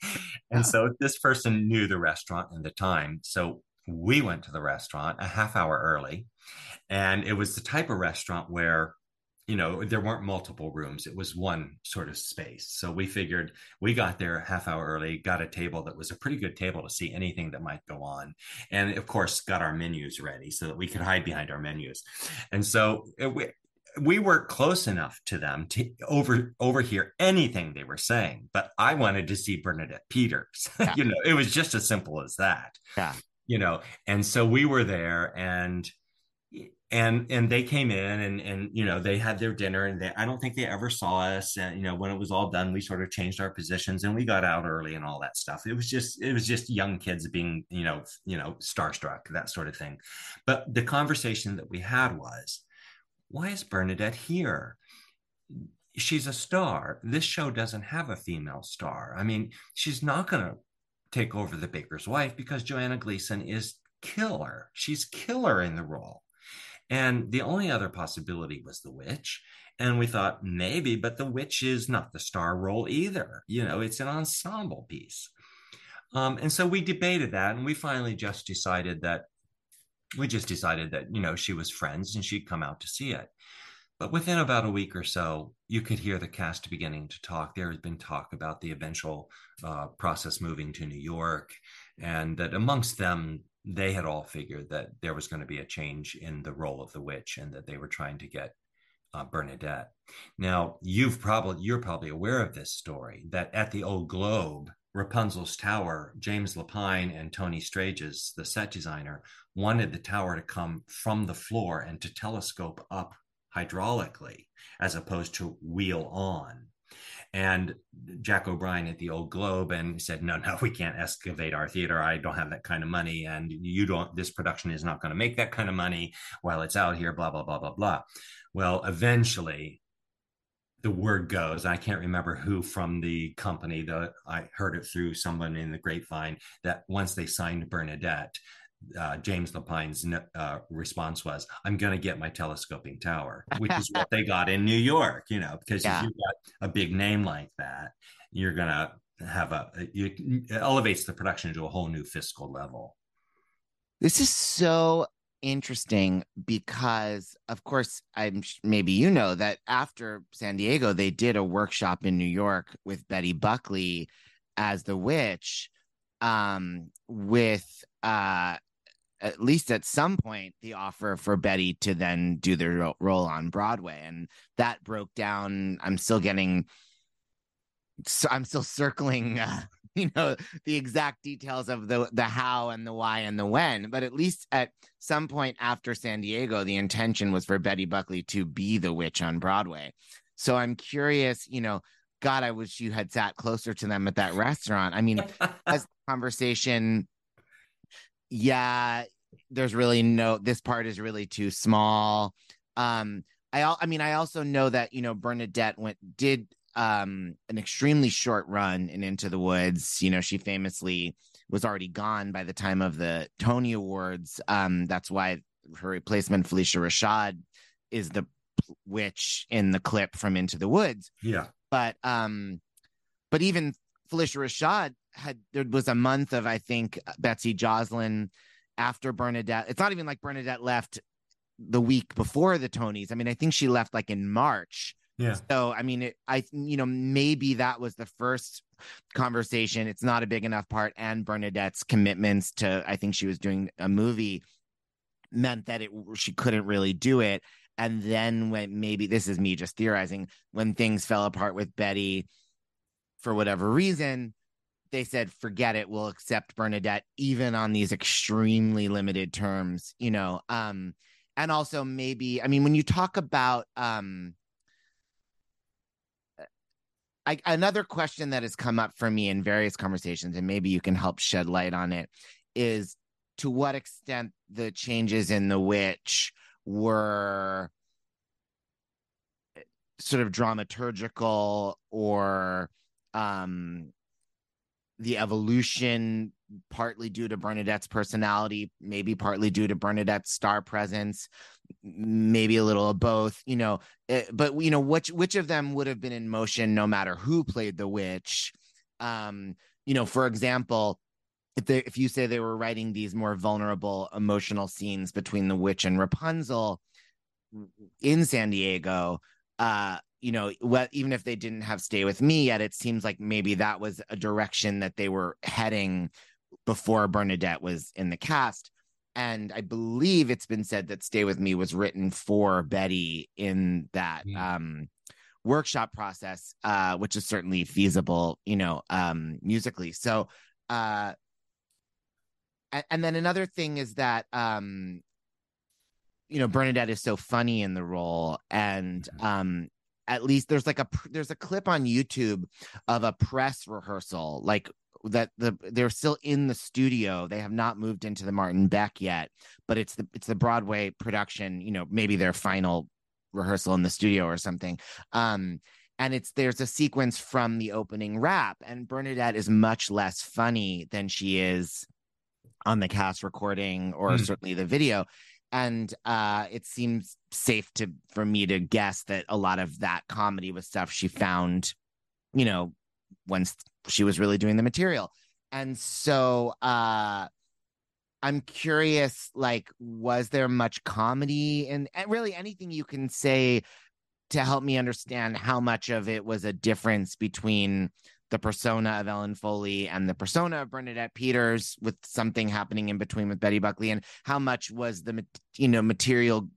and so this person knew the restaurant and the time. So we went to the restaurant a half hour early. And it was the type of restaurant where, you know, there weren't multiple rooms. It was one sort of space. So we figured we got there a half hour early, got a table that was a pretty good table to see anything that might go on. And of course, got our menus ready so that we could hide behind our menus. And so it, we, we were close enough to them to over overhear anything they were saying but i wanted to see bernadette peters. Yeah. you know it was just as simple as that yeah. you know and so we were there and and and they came in and and you know they had their dinner and they i don't think they ever saw us. And you know when it was all done we sort of changed our positions and we got out early and all that stuff. It was just it was just young kids being you know you know starstruck that sort of thing. But the conversation that we had was why is bernadette here she's a star this show doesn't have a female star i mean she's not going to take over the baker's wife because Joanna Gleason is killer. She's killer in the role. And the only other possibility was the witch. And we thought maybe, but the witch is not the star role either. You know, it's an ensemble piece. Um, and so we debated that and we finally just decided that we just decided that, you know, she was friends and she'd come out to see it. But within about a week or so, you could hear the cast beginning to talk. There has been talk about the eventual uh, process moving to New York, and that amongst them, they had all figured that there was going to be a change in the role of the witch, and that they were trying to get uh, Bernadette. Now, you've probably you're probably aware of this story that at the Old Globe, Rapunzel's tower, James Lapine and Tony Straiges, the set designer, wanted the tower to come from the floor and to telescope up hydraulically as opposed to wheel on. And Jack O'Brien at the Old Globe and said, "No, no, we can't excavate our theater. I don't have that kind of money, and you don't. This production is not going to make that kind of money while it's out here." Blah blah blah blah blah. Well, eventually, the word goes. I can't remember who from the company. that I heard it through someone in the grapevine that once they signed Bernadette, uh, James Lapine's uh, response was, "I'm going to get my telescoping tower," which is what they got in New York. You know, because yeah. if you got a big name like that, you're going to have a it elevates the production to a whole new fiscal level. This is so interesting because, of course, I'm maybe you know that after San Diego, they did a workshop in New York with Betty Buckley as the witch um with uh at least at some point the offer for Betty to then do the role on Broadway and that broke down. I'm still getting so I'm still circling uh, you know the exact details of the the how and the why and the when but at least at some point after San Diego the intention was for Betty Buckley to be the witch on Broadway so I'm curious you know god I wish you had sat closer to them at that restaurant I mean as conversation yeah, there's really no this part is really too small. Um, I I mean, I also know that you know Bernadette went did um an extremely short run in Into the Woods. You know, she famously was already gone by the time of the Tony Awards. Um, that's why her replacement Phylicia Rashad is the witch in the clip from Into the Woods. Yeah, but um, but even Phylicia Rashad had there was a month of I think Betsy Joslyn after Bernadette. It's not even like Bernadette left the week before the Tonys. I mean, I think she left like in March. Yeah. So I mean, it, I you know maybe that was the first conversation. It's not a big enough part, and Bernadette's commitments to I think she was doing a movie meant that it she couldn't really do it. And then when maybe this is me just theorizing, when things fell apart with Betty for whatever reason, they said, forget it, we'll accept Bernadette even on these extremely limited terms, you know. Um, and also maybe, I mean, when you talk about um I, another question that has come up for me in various conversations, and maybe you can help shed light on it, is to what extent the changes in the witch were sort of dramaturgical or um the evolution partly due to Bernadette's personality, maybe partly due to Bernadette's star presence, maybe a little of both, you know, eh, but you know which which of them would have been in motion no matter who played the witch. Um, you know, for example, if they if you say they were writing these more vulnerable emotional scenes between the witch and Rapunzel in San Diego, uh, you know, what even if they didn't have Stay With Me yet, it seems like maybe that was a direction that they were heading before Bernadette was in the cast. And I believe it's been said that Stay With Me was written for Betty in that um, workshop process, uh, which is certainly feasible, you know, um, musically. So, uh, and, and then another thing is that, um, you know, Bernadette is so funny in the role, and um, at least there's like a there's a clip on YouTube of a press rehearsal, like that the they're still in the studio. They have not moved into the Martin Beck yet, but it's the it's the Broadway production. You know, maybe their final rehearsal in the studio or something. Um, and it's there's a sequence from the opening rap, and Bernadette is much less funny than she is on the cast recording or Mm. certainly the video and uh it seems safe to for me to guess that a lot of that comedy was stuff she found you know once she was really doing the material. And so uh i'm curious like was there much comedy and, and really anything you can say to help me understand how much of it was a difference between the persona of Ellen Foley and the persona of Bernadette Peters with something happening in between with Betty Buckley and how much was the you know material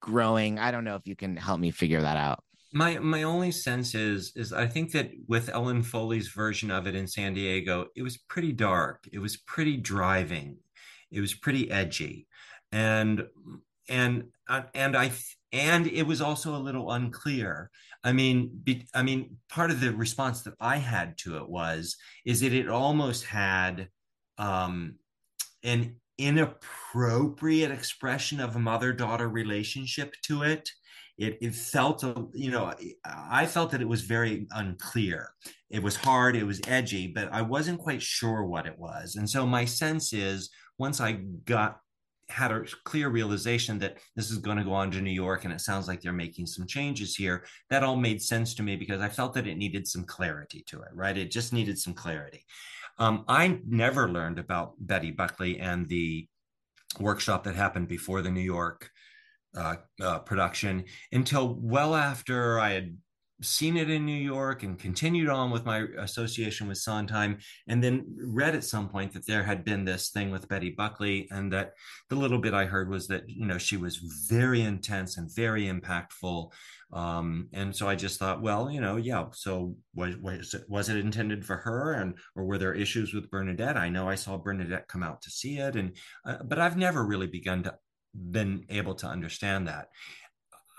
growing? I don't know if you can help me figure that out My my only sense is is I think that with Ellen Foley's version of it in San Diego, it was pretty dark. It was pretty driving. It was pretty edgy, and and uh, and I and it was also a little unclear. I mean, be, I mean, part of the response that I had to it was is that it almost had um, an inappropriate expression of a mother daughter relationship to it it, it felt you know i felt that it was very unclear. It was hard it was edgy but i wasn't quite sure what it was. And so my sense is once i got had a clear realization that this is going to go on to new york and it sounds like they're making some changes here that all made sense to me because i felt that it needed some clarity to it right? It just needed some clarity. Um, i never learned about betty buckley and the workshop that happened before the new york uh, uh, production until well after I had seen it in New York and continued on with my association with Sondheim, and then read at some point that there had been this thing with Betty Buckley, and that the little bit I heard was that you know she was very intense and very impactful. Um, and so I just thought, well, you know, yeah. So was was it, was it intended for her, and or were there issues with Bernadette? I know I saw Bernadette come out to see it, and uh, but I've never really begun to been able to understand that.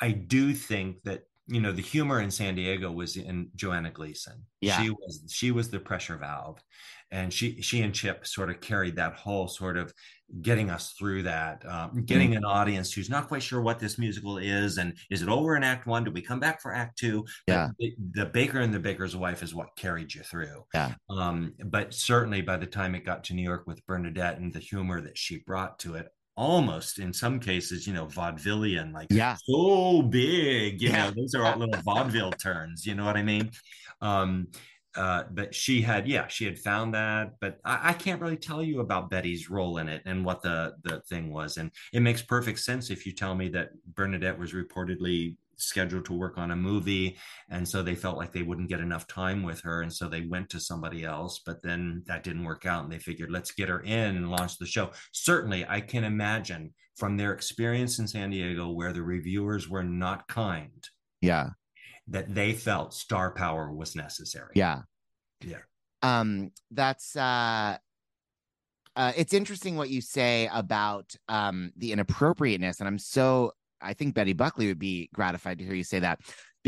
I do think that you know the humor in San Diego was in Joanna Gleason. Yeah. She was she was the pressure valve. And she she and Chip sort of carried that whole sort of getting us through that, um, getting Mm-hmm. an audience who's not quite sure what this musical is, and is it over in Act One? Do we come back for Act Two? Yeah. the, the baker and the baker's wife is what carried you through. Yeah. Um, but certainly by the time it got to New York with Bernadette and the humor that she brought to it, almost in some cases, you know, vaudevillian, like Yeah. so big, you Yeah. know, those are all little vaudeville turns, you know what I mean? Um, uh, but she had, yeah, she had found that, but I, I can't really tell you about Betty's role in it and what the the thing was. And it makes perfect sense if you tell me that Bernadette was reportedly scheduled to work on a movie and so they felt like they wouldn't get enough time with her and so they went to somebody else but then that didn't work out and they figured let's get her in and launch the show. Certainly i can imagine from their experience in san diego where the reviewers were not kind yeah. that they felt star power was necessary. Yeah. Yeah. Um that's uh uh, it's interesting what you say about um, the inappropriateness, and I'm so I think Betty Buckley would be gratified to hear you say that.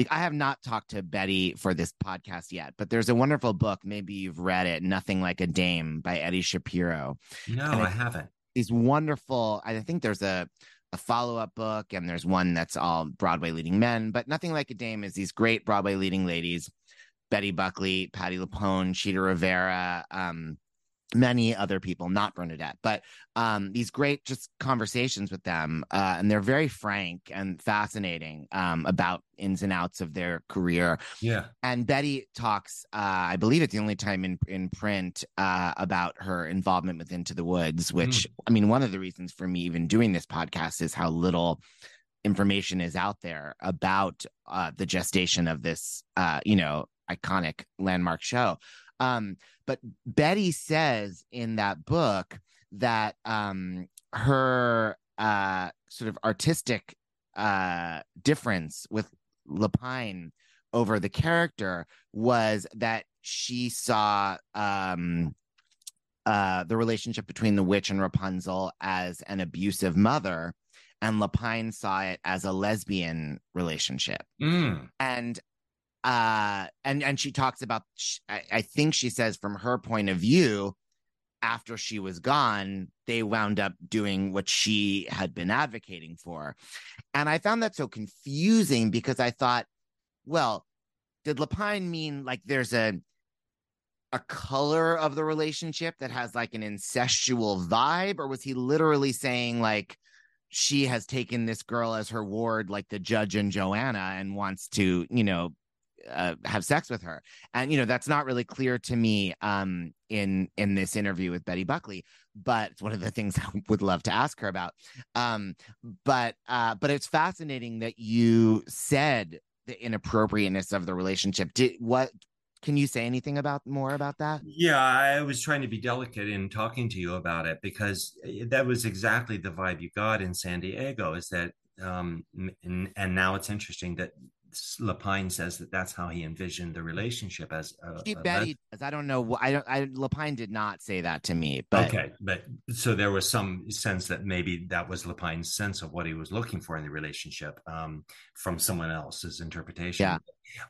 I have not talked to Betty for this podcast yet, but there's a wonderful book. Maybe you've read it, "Nothing Like a Dame" by Eddie Shapiro. no And i haven't these wonderful. I think there's a a follow up book, and there's one that's all Broadway leading men, but nothing like a dame is these great Broadway leading ladies, Betty Buckley, Patti LuPone, Chita Rivera, um, many other people, not Bernadette, but um, these great just conversations with them. Uh, and they're very frank and fascinating um, about ins and outs of their career. Yeah. And Betty talks, uh, I believe it's the only time in, in print uh, about her involvement with Into the Woods, which, mm. I mean, one of the reasons for me even doing this podcast is how little information is out there about uh, the gestation of this, uh, you know, iconic landmark show. Um, but Betty says in that book that um, her uh, sort of artistic uh, difference with Lapine over the character was that she saw um, uh, the relationship between the witch and Rapunzel as an abusive mother, and Lapine saw it as a lesbian relationship. Mm. And uh and and she talks about I, I think she says from her point of view after she was gone they wound up doing what she had been advocating for. And i found that so confusing because i thought well did lapine mean like there's a a color of the relationship that has like an incestual vibe? Or was he literally saying like she has taken this girl as her ward like the judge and joanna and wants to you know uh, have sex with her. And you know that's not really clear to me um in in this interview with betty buckley but it's one of the things i would love to ask her about. Um but uh but it's fascinating that you said the inappropriateness of the relationship. Did what can you say anything about more about that? Yeah i was trying to be delicate in talking to you about it because eh, that was exactly the vibe you got in san diego is that um and, and now it's interesting that Lapine says that that's how he envisioned the relationship as a, she, a Betty does. I don't know. I don't. I Lapine did not say that to me. But okay, but so there was some sense that maybe that was Lapine's sense of what he was looking for in the relationship um, from someone else's interpretation. Yeah.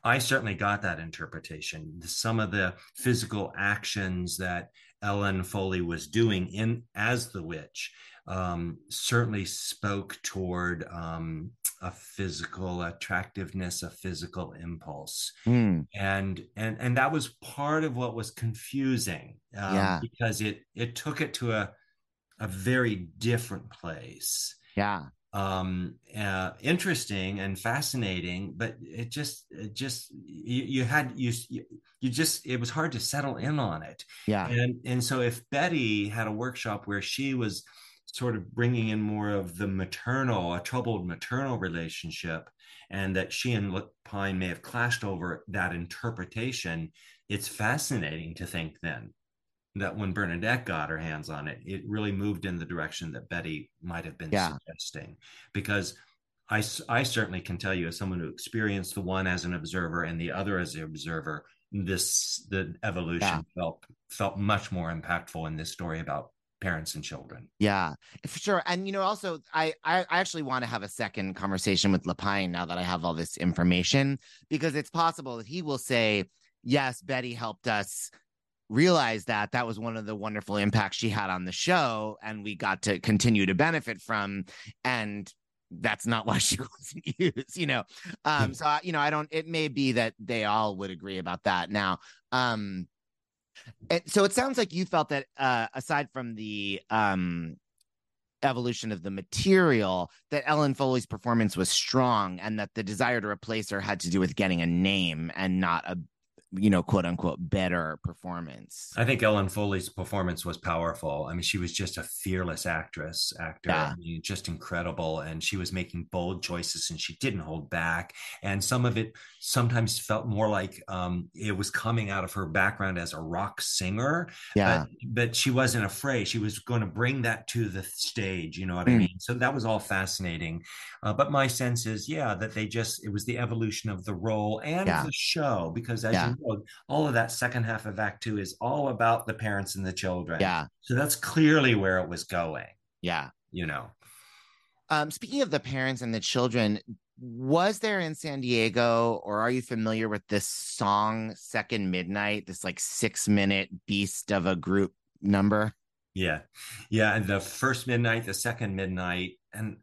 I certainly got that interpretation. Some of the physical actions that Ellen Foley was doing in as the witch um, certainly spoke toward um, a physical attractiveness, a physical impulse, mm. and and and that was part of what was confusing, um, yeah, because it it took it to a a very different place. Yeah, um uh, interesting and fascinating but it just it just you, you had you, you just it was hard to settle in on it. Yeah. And and so if betty had a workshop where she was sort of bringing in more of the maternal, a troubled maternal relationship, and that she and Pine may have clashed over that interpretation. It's fascinating to think then that when Bernadette got her hands on it, it really moved in the direction that Betty might have been yeah. suggesting. Because I, I certainly can tell you, as someone who experienced the one as an observer and the other as an observer, this the evolution yeah. felt felt much more impactful in this story about parents and children. Yeah, for sure. And you know, also, I I, actually want to have a second conversation with Lapine now that I have all this information because it's possible that he will say, "Yes, Betty helped us." realize that that was one of the wonderful impacts she had on the show and we got to continue to benefit from and that's not why she was used you know um so you know i don't it may be that they all would agree about that now um and so it sounds like you felt that uh, aside from the um, evolution of the material, that Ellen Foley's performance was strong, and that the desire to replace her had to do with getting a name and not a you know, quote unquote, better performance. I think Ellen Foley's performance was powerful. I mean, she was just a fearless actress, actor, yeah. I mean, just incredible. And she was making bold choices and she didn't hold back. And some of it sometimes felt more like um, it was coming out of her background as a rock singer. Yeah. But, but she wasn't afraid. She was going to bring that to the stage. You know what mm. I mean? So that was all fascinating. Uh, but my sense is, yeah, that they just, it was the evolution of the role and yeah. the show because as yeah. you all of that second half of Act Two is all about the parents and the children. Yeah. So that's clearly where it was going. Yeah. You know. Um, speaking of the parents and the children, was there in San Diego, or are you familiar with this song Second Midnight, this like six minute beast of a group number? Yeah. Yeah. And the first midnight, the second midnight, and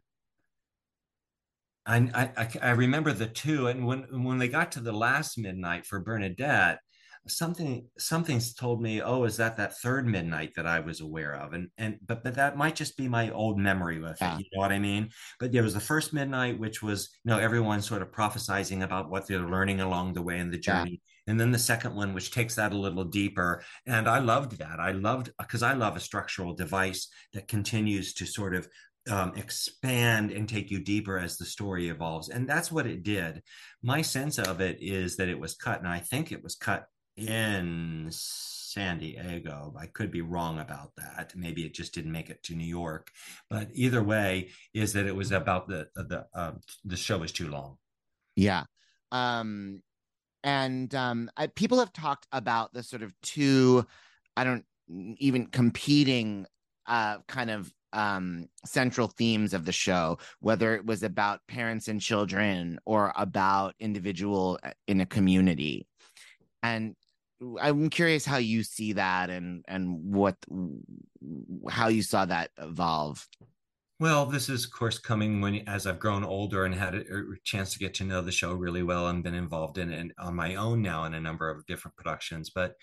I, I I remember the two, and when when they got to the last midnight for Bernadette, something something's told me, oh, is that that third midnight that I was aware of, and and but but that might just be my old memory with yeah. it. You know what I mean? But there was the first midnight, which was you know everyone sort of prophesizing about what they're learning along the way in the journey. Yeah. And then the second one, which takes that a little deeper. And I loved that. I loved because I love a structural device that continues to sort of um, expand and take you deeper as the story evolves. And that's what it did. My sense of it is that it was cut, and I think it was cut in San Diego. I could be wrong about that. Maybe it just didn't make it to New York. But either way, is that it was about the the uh, the show was too long. Yeah. Um, and um, I, people have talked about the sort of two, I don't even competing uh, kind of um, central themes of the show, whether it was about parents and children or about individual uh, in a community. And I'm curious how you see that and and what how you saw that evolve. Well, this is, of course, coming when as I've grown older and had a, chance to get to know the show really well and been involved in it on my own now in a number of different productions. But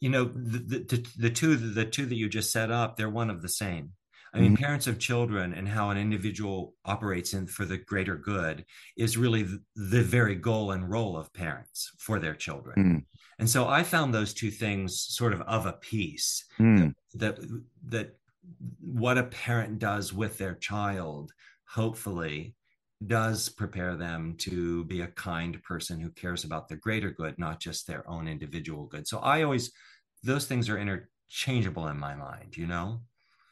you know, the the, the two the two that you just set up, they're one of the same. I mean, mm-hmm. parents of children and how an individual operates in for the greater good is really the, the very goal and role of parents for their children. Mm. And so I found those two things sort of of a piece mm. that, that that what a parent does with their child, hopefully, does prepare them to be a kind person who cares about the greater good, not just their own individual good. So I always, those things are interchangeable in my mind, you know?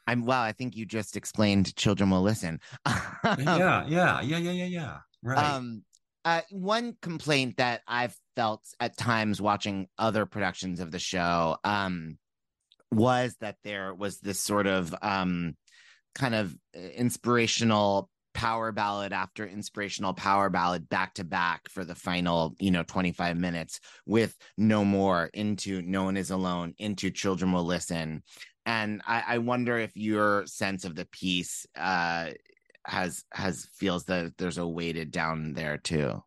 I'm wow. I think you just explained children will listen. yeah, yeah, yeah, yeah, yeah, yeah. Right. Um, uh, one complaint that I've felt at times watching other productions of the show um, was that there was this sort of um, kind of uh, inspirational power ballad after inspirational power ballad back to back for the final you know 25 minutes with no more into no one is alone into children will listen and I, I wonder if your sense of the piece uh, has has feels that there's a weighted down there too.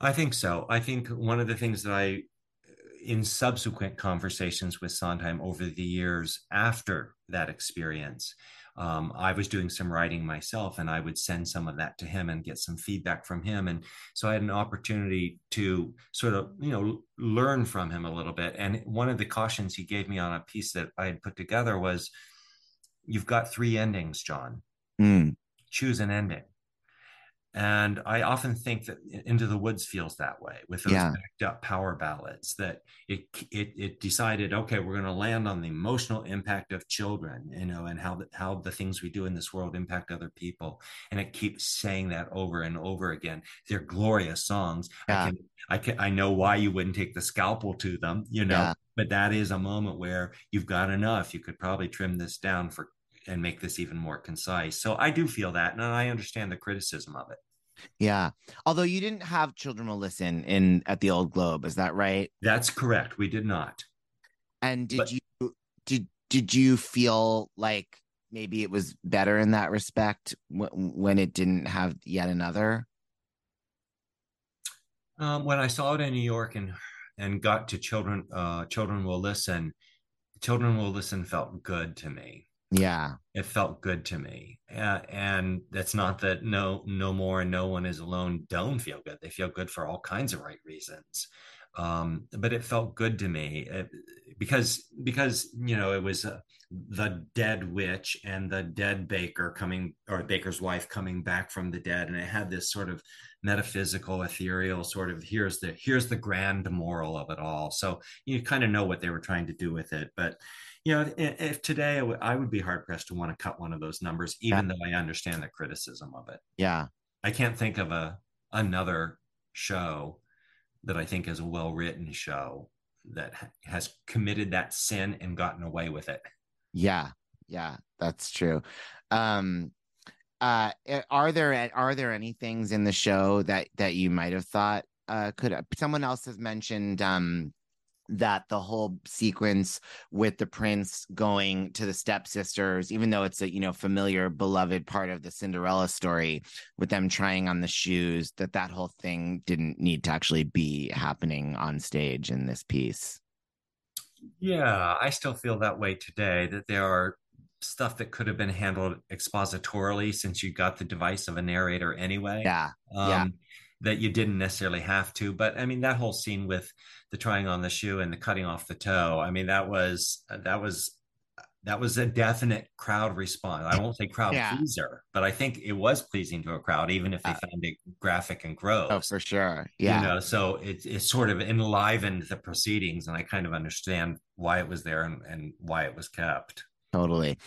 I think so. I think one of the things that I, in subsequent conversations with Sondheim over the years after that experience, um, I was doing some writing myself and I would send some of that to him and get some feedback from him. And so I had an opportunity to sort of, you know, learn from him a little bit. And one of the cautions he gave me on a piece that I had put together was you've got three endings, John. Mm. Choose an ending. And I often think that Into the Woods feels that way with those yeah. backed up power ballads that it, it it decided, okay, we're going to land on the emotional impact of children, you know, and how the, how the things we do in this world impact other people. And it keeps saying that over and over again. They're glorious songs. Yeah. I can I can I know why you wouldn't take the scalpel to them, you know, yeah. but that is a moment where you've got enough. You could probably trim this down for and make this even more concise. So I do feel that, and I understand the criticism of it. Yeah. Although you didn't have Children Will Listen in at the Old Globe, is that right? That's correct. We did not. And did but, you did did you feel like maybe it was better in that respect w- when it didn't have yet another? Um, when I saw it in New York and and got to children, uh, children will listen. Children will listen felt good to me. Yeah. It felt good to me. Uh, and that's not that no, no more and no one is alone don't feel good. They feel good for all kinds of right reasons. Um, but it felt good to me it, because, because, you know, it was uh, the dead witch and the dead baker coming or baker's wife coming back from the dead. And it had this sort of metaphysical, ethereal sort of, here's the, here's the grand moral of it all. So you kind of know what they were trying to do with it, but, you know, if, if today I would be hard pressed to want to cut one of those numbers, even yeah. though I understand the criticism of it. Yeah, I can't think of a another show that I think is a well written show that has committed that sin and gotten away with it. Yeah, yeah, that's true. Um, uh, eh, are there are there any things in the show that that you might have thought uh, could someone else has mentioned um that the whole sequence with the prince going to the stepsisters even though it's a you know familiar beloved part of the cinderella story with them trying on the shoes that that whole thing didn't need to actually be happening on stage in this piece. Yeah i still feel that way today that there are stuff that could have been handled expositorily since you got the device of a narrator anyway. Yeah um, yeah that you didn't necessarily have to but i mean that whole scene with the trying on the shoe and the cutting off the toe i mean that was that was that was a definite crowd response. I won't say crowd Yeah. pleaser but i think it was pleasing to a crowd even if they Uh, found it graphic and gross. Oh for sure. Yeah. you know so it, it sort of enlivened the proceedings and i kind of understand why it was there and, and why it was kept Totally.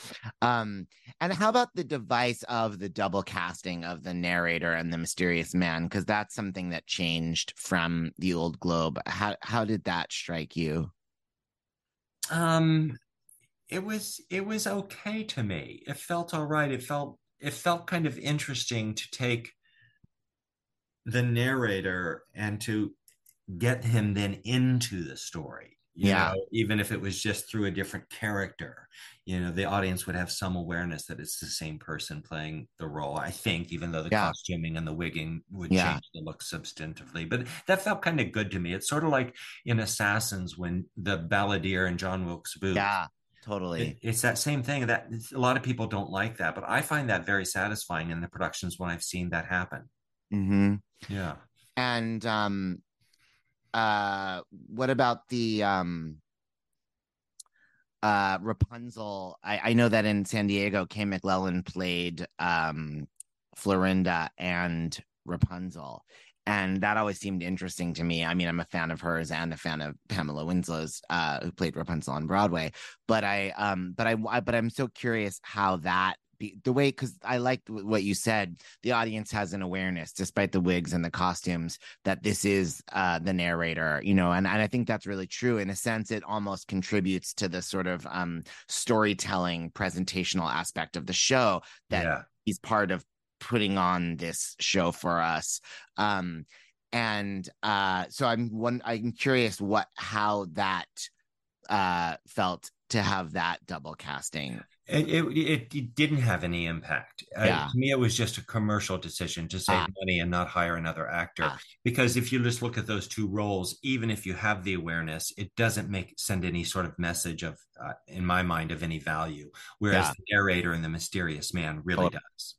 Um, and how about the device of the double casting of the narrator and the mysterious man? Because that's something that changed from the old Globe. How how did that strike you? um it was it was okay to me it felt all right it felt it felt kind of interesting to take the narrator and to get him then into the story you Yeah. know even if it was just through a different character you know the audience would have some awareness that it's the same person playing the role i think even though the Yeah. costuming and the wigging would Yeah. change the look substantively but that felt kind of good to me it's sort of like in assassins when the balladeer and john wilkes booth Yeah, totally. it- it's that same thing that a lot of people don't like that but i find that very satisfying in the productions when i've seen that happen mm-hmm. yeah And um, uh, what about the um, uh, Rapunzel? I, I know that in San Diego, Kay McClelland played um, Florinda and Rapunzel. And that always seemed interesting to me. I mean, I'm a fan of hers and a fan of Pamela Winslow's, uh, who played Rapunzel on Broadway. But I, um, but I, I but I'm so curious how that be, the way because I liked what you said. The audience has an awareness, despite the wigs and the costumes, that this is uh, the narrator. You know, and and I think that's really true. In a sense, it almost contributes to the sort of um, storytelling, presentational aspect of the show that yeah he's part of putting on this show for us um and uh so i'm one i'm curious what how that uh felt to have that double casting It, it it didn't have any impact. Uh, to me, it was just a commercial decision to save Ah. money and not hire another actor. Ah. Because if you just look at those two roles, even if you have the awareness, it doesn't make send any sort of message of, uh, in my mind, of any value. Whereas Yeah. the narrator and the mysterious man really does.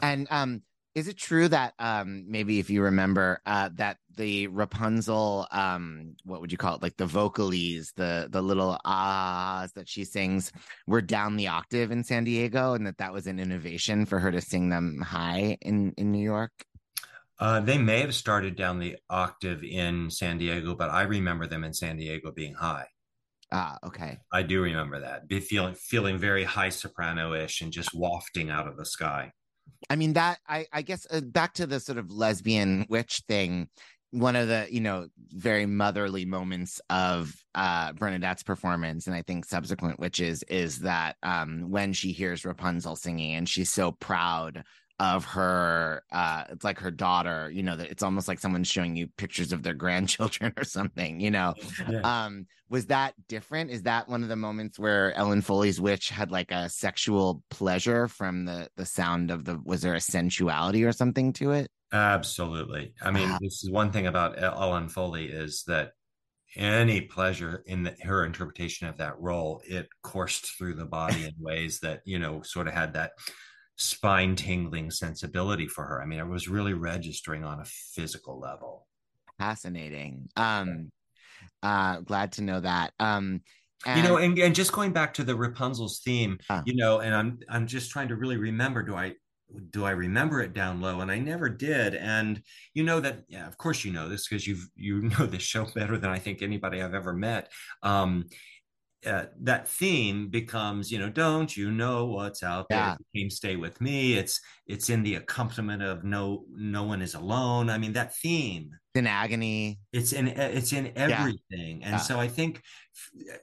and um is it true that um maybe if you remember uh that the rapunzel um what would you call it like the vocalies the the little ahs that she sings were down the octave in san diego and that that was an innovation for her to sing them high in in new york Uh, they may have started down the octave in San Diego, but I remember them in San Diego being high. ah okay I do remember that, be feeling feeling very high soprano-ish and just wafting out of the sky. I mean that I I guess uh, back to the sort of lesbian witch thing. One of the you know very motherly moments of uh Bernadette's performance, and I think subsequent witches, is that um when she hears Rapunzel singing, and she's so proud of her uh it's like her daughter you know that it's almost like someone's showing you pictures of their grandchildren or something you know um was that different is that one of the moments where ellen foley's witch had like a sexual pleasure from the the sound of the was there a sensuality or something to it Absolutely. I mean, Wow. this is one thing about Ellen Foley is that any pleasure in the, her interpretation of that role, it coursed through the body in ways that, you know, sort of had that spine tingling sensibility for her. I mean, it was really registering on a physical level. fascinating um uh glad to know that um you know, and, and just going back to the Rapunzel's theme, Ah. you know, and I'm I'm just trying to really remember. Do I do I remember it down low? And I never did. And you know that, yeah, of course you know this because you've you know this show better than I think anybody I've ever met. Um, uh, that theme becomes, you know, don't you know what's out there? Yeah. Became stay with me. It's it's in the accompaniment of no no one is alone. I mean that theme in agony it's in it's in everything and Yeah. so i think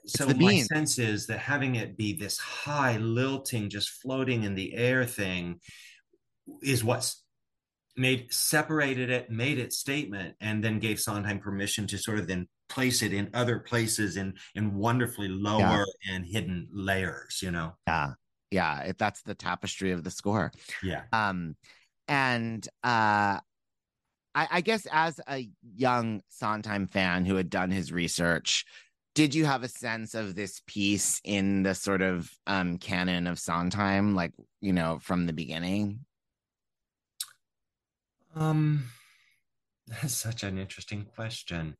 so my sense is that having it be this high lilting just floating in the air thing is what's made separated it made its statement and then gave sondheim permission to sort of then place it in other places in in wonderfully lower yeah. and hidden layers you know yeah yeah if that's the tapestry of the score yeah um and uh I, I guess as a young Sondheim fan who had done his research, did you have a sense of this piece in the sort of um, canon of Sondheim, like you know, from the beginning? Um, that's such an interesting question.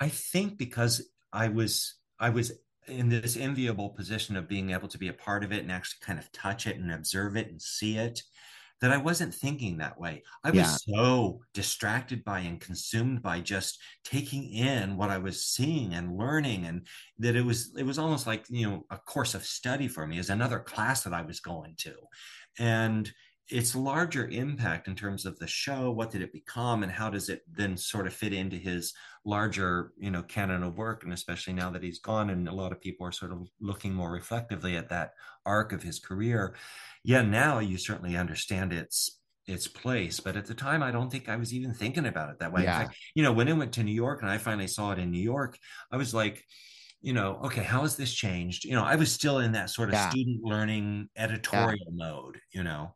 I think because I was I was in this enviable position of being able to be a part of it and actually kind of touch it and observe it and see it that I wasn't thinking that way. I was so distracted by and consumed by just taking in what I was seeing and learning and that it was it was almost like, you know, a course of study for me as another class that I was going to. And its larger impact in terms of the show what did it become and how does it then sort of fit into his larger you know canon of work and especially now that he's gone and a lot of people are sort of looking more reflectively at that arc of his career yeah now you certainly understand its its place but at the time i don't think i was even thinking about it that way yeah. fact, you know when it went to new york and i finally saw it in new york i was like you know, okay, how has this changed? You know, I was still in that sort of yeah. student learning editorial yeah. mode, you know.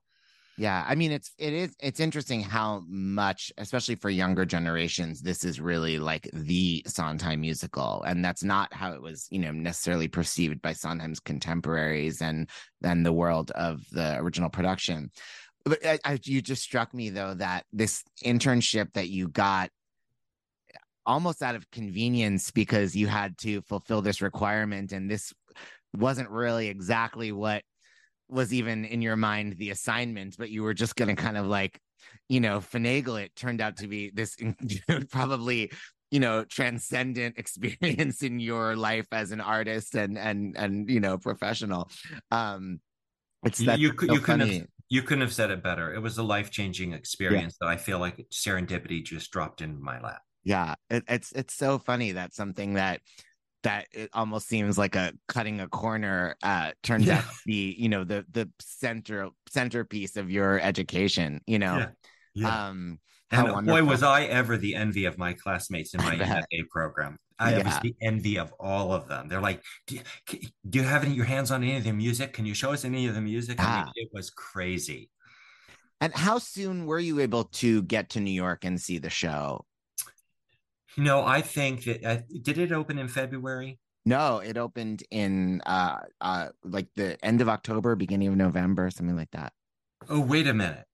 Yeah, I mean it's it is it's interesting how much, especially for younger generations, this is really like the Sondheim musical, and that's not how it was, you know, necessarily perceived by Sondheim's contemporaries and then the world of the original production. But I, I, you just struck me though that this internship that you got almost out of convenience because you had to fulfill this requirement, and this wasn't really exactly what was even in your mind the assignment, but you were just going to kind of like, you know, finagle it turned out to be this probably you know transcendent experience in your life as an artist and and and you know professional. Um it's that you, could so you couldn't have you couldn't have said it better. It was a life-changing experience yeah. that i feel like serendipity just dropped into my lap. Yeah it, it's it's so funny that something that that it almost seems like a cutting a corner uh turns yeah. out to be you know the the center centerpiece of your education you know? Yeah. Yeah. um and boy was i ever the envy of my classmates in my MFA program. I yeah. was the envy of all of them. They're like do you, do you have any your hands on any of the music? Can you show us any of the music? I mean, it was crazy. And how soon were you able to get to new york and see the show you know, I think that uh, did it open in February? No, it opened in uh uh like the end of October, beginning of November, something like that. Oh, wait a minute.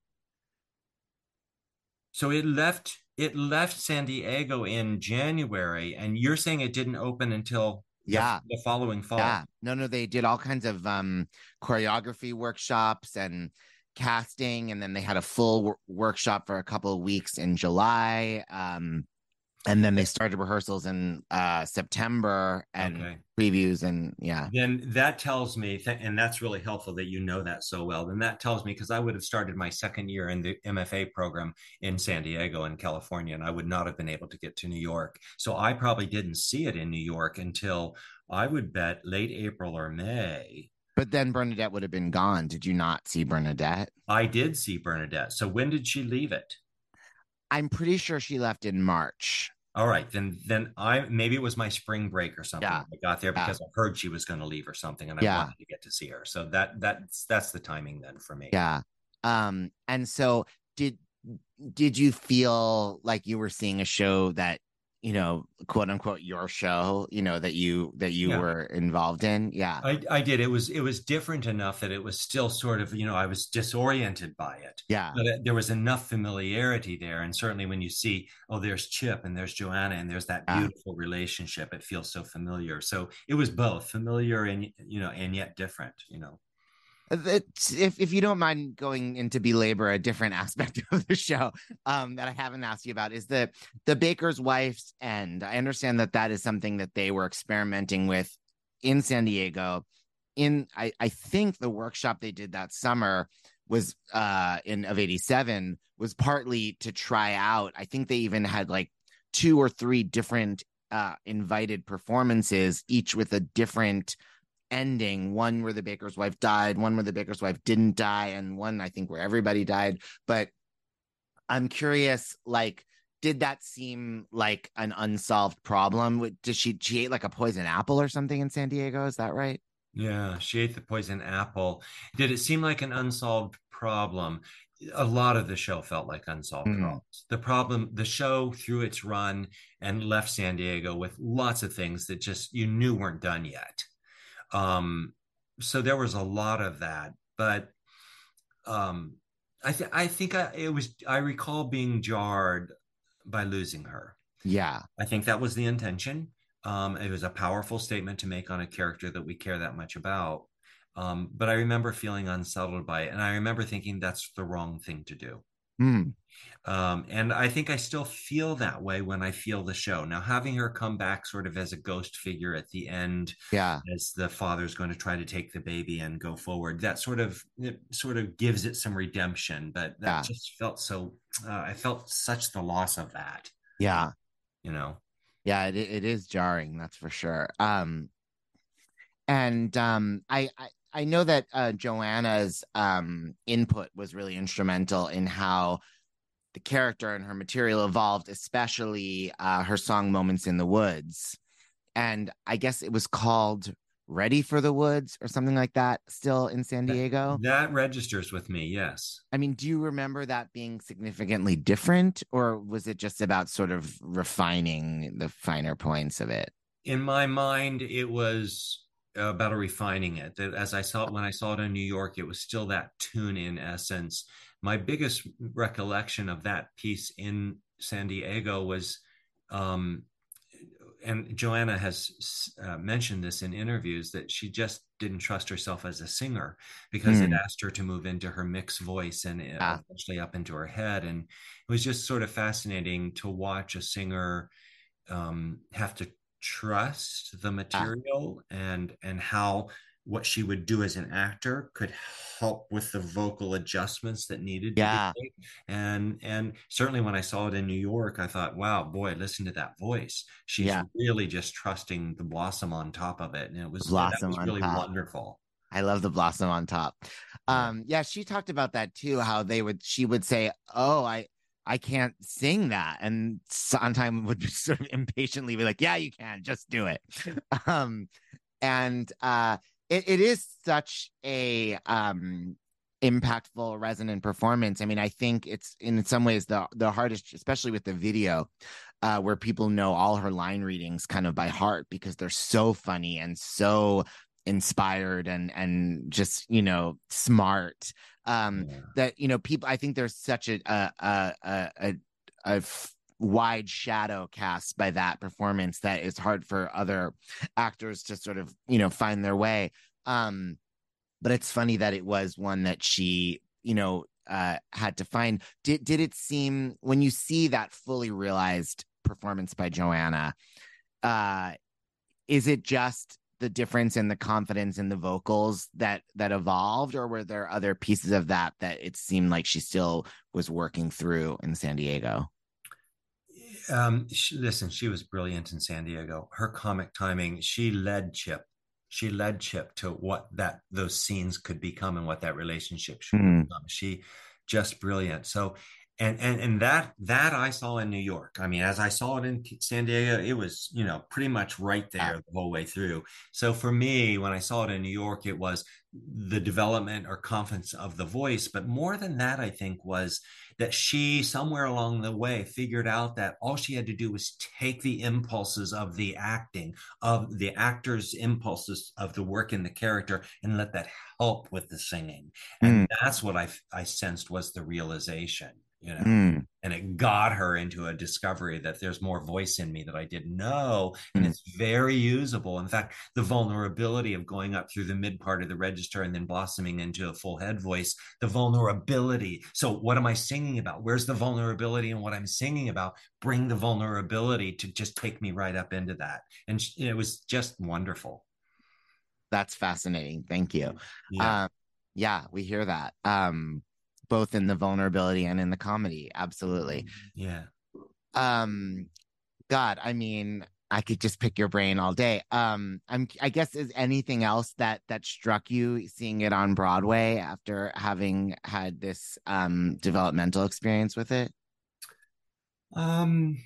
So it left it left San Diego in January, and you're saying it didn't open until yeah the, the following fall. Yeah, no, no, they did all kinds of um choreography workshops and casting, and then they had a full w- workshop for a couple of weeks in July. Um, and then they started rehearsals in uh september and okay. previews and yeah. Then that tells me th- and that's really helpful that you know that so well. Then that tells me because i would have started my second year in the mfa program in san diego in california and i would not have been able to get to new york. So i probably didn't see it in new york until i would bet late april or may. But then bernadette would have been gone. Did you not see bernadette? I did see bernadette. So when did she leave it I'm pretty sure she left in March. All right, then then I maybe it was my spring break or something. Yeah. I got there because yeah. I heard she was going to leave or something, and I yeah. wanted to get to see her. So that that's that's the timing then for me. Yeah. Um. And so did did you feel like you were seeing a show that you know, quote unquote, your show, you know, that you that you yeah. were involved in. Yeah, I, I did. It was it was different enough that it was still sort of, you know, I was disoriented by it. Yeah, but it, there was enough familiarity there, and certainly when you see, oh, there's Chip and there's Joanna and there's that beautiful yeah. relationship, it feels so familiar. So it was both familiar and you know, and yet different. You know if if you don't mind going into belabor a different aspect of the show um, that I haven't asked you about is the the baker's wife's end. I understand that that is something that they were experimenting with in San Diego. In I I think the workshop they did that summer was uh in of 87 was partly to try out. I think they even had like two or three different uh invited performances each with a different ending one where the baker's wife died one where the baker's wife didn't die and one i think where everybody died but i'm curious like did that seem like an unsolved problem? Did she she ate like a poison apple or something in San Diego? Is that right? Yeah, she ate the poison apple. Did it seem like an unsolved problem? A lot of the show felt like unsolved Mm. problems. The problem, the show through its run and left San Diego with lots of things that just you knew weren't done yet. Um, so there was a lot of that, but um, I think I think I, it was. I recall being jarred by losing her. Yeah. I think that was the intention. Um, it was a powerful statement to make on a character that we care that much about. Um, but I remember feeling unsettled by it, and I remember thinking that's the wrong thing to do. Mm. Um, and I think I still feel that way when I feel the show. Now, having her come back sort of as a ghost figure at the end, Yeah. as the father's going to try to take the baby and go forward, that sort of it sort of gives it some redemption. But that Yeah. just felt so. Uh, I felt such the loss of that. Yeah. You know. Yeah, it it is jarring, that's for sure. Um and um I I, I know that uh Joanna's um input was really instrumental in how the character and her material evolved, especially uh her song Moments in the Woods. And I guess it was called Ready for the Woods or something like that still in San Diego. That registers with me. Yes. I mean, do you remember that being significantly different, or was it just about sort of refining the finer points of it? in my mind it was about refining it that as i saw it when i saw it in new york it was still that tune in essence my biggest recollection of that piece in san diego was um and joanna has uh, mentioned this in interviews that she just didn't trust herself as a singer because it Hmm. asked her to move into her mixed voice and uh, Ah. eventually up into her head and it was just sort of fascinating to watch a singer um, have to trust the material and and how what she would do as an actor could help with the vocal adjustments that needed Yeah. to be made. and and certainly when I saw it in New York, I thought, wow, boy, listen to that voice. She's Yeah. really just trusting the blossom on top of it, and it was Blossom was really top. wonderful. I love the blossom on top. Um, yeah, she talked about that too. How they would, she would say, "Oh, I, I can't sing that," and Sondheim would sort of impatiently be like, "Yeah, you can, just do it." um, and uh, it, it is such a um impactful, resonant performance. I mean, I think it's in some ways the the hardest, especially with the video, uh, where people know all her line readings kind of by heart because they're so funny and so inspired and and just you know smart um that you know people i think there's such a a a a, a, wide shadow cast by that performance that it's hard for other actors to sort of you know find their way. Um but it's funny that it was one that she you know uh had to find. Did did it seem when you see that fully realized performance by joanna uh is it just the difference in the confidence in the vocals that that evolved or were there other pieces of that that it seemed like she still was working through in san diego Um, she, listen, she was brilliant in San Diego. Her comic timing, she led Chip. She led Chip to what that those scenes could become and what that relationship should Hmm. become. She just brilliant. So and and and that that I saw in New York. I mean, as I saw it in San Diego, it was you know pretty much right there the whole way through. So for me, when I saw it in New York, it was the development or confidence of the voice, but more than that, I think was that she somewhere along the way figured out that all she had to do was take the impulses of the acting of the actor's impulses of the work in the character and let that help with the singing. And hmm. that's what i i sensed was the realization you know Mm. and it got her into a discovery that there's more voice in me that i didn't know and Mm. it's very usable. In fact the vulnerability of going up through the mid part of the register and then blossoming into a full head voice the vulnerability. So what am i singing about? Where's the vulnerability in what i'm singing about? Bring the vulnerability to just take me right up into that. And it was just wonderful. That's fascinating. Thank you. Yeah. um yeah we hear that. Um both in the vulnerability and in the comedy absolutely yeah um god i mean i could just pick your brain all day um i'm i guess is anything else that that struck you seeing it on broadway after having had this um developmental experience with it Um,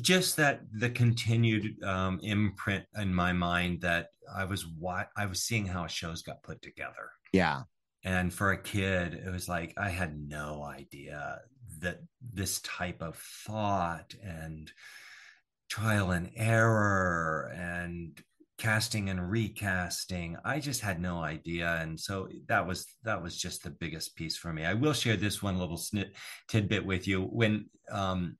just that the continued um, imprint in my mind that I was what I was seeing how shows got put together. Yeah. And for a kid, it was like I had no idea that this type of thought and trial and error and casting and recasting i just had no idea. And so that was that was just the biggest piece for me. I will share this one little tidbit with you. When um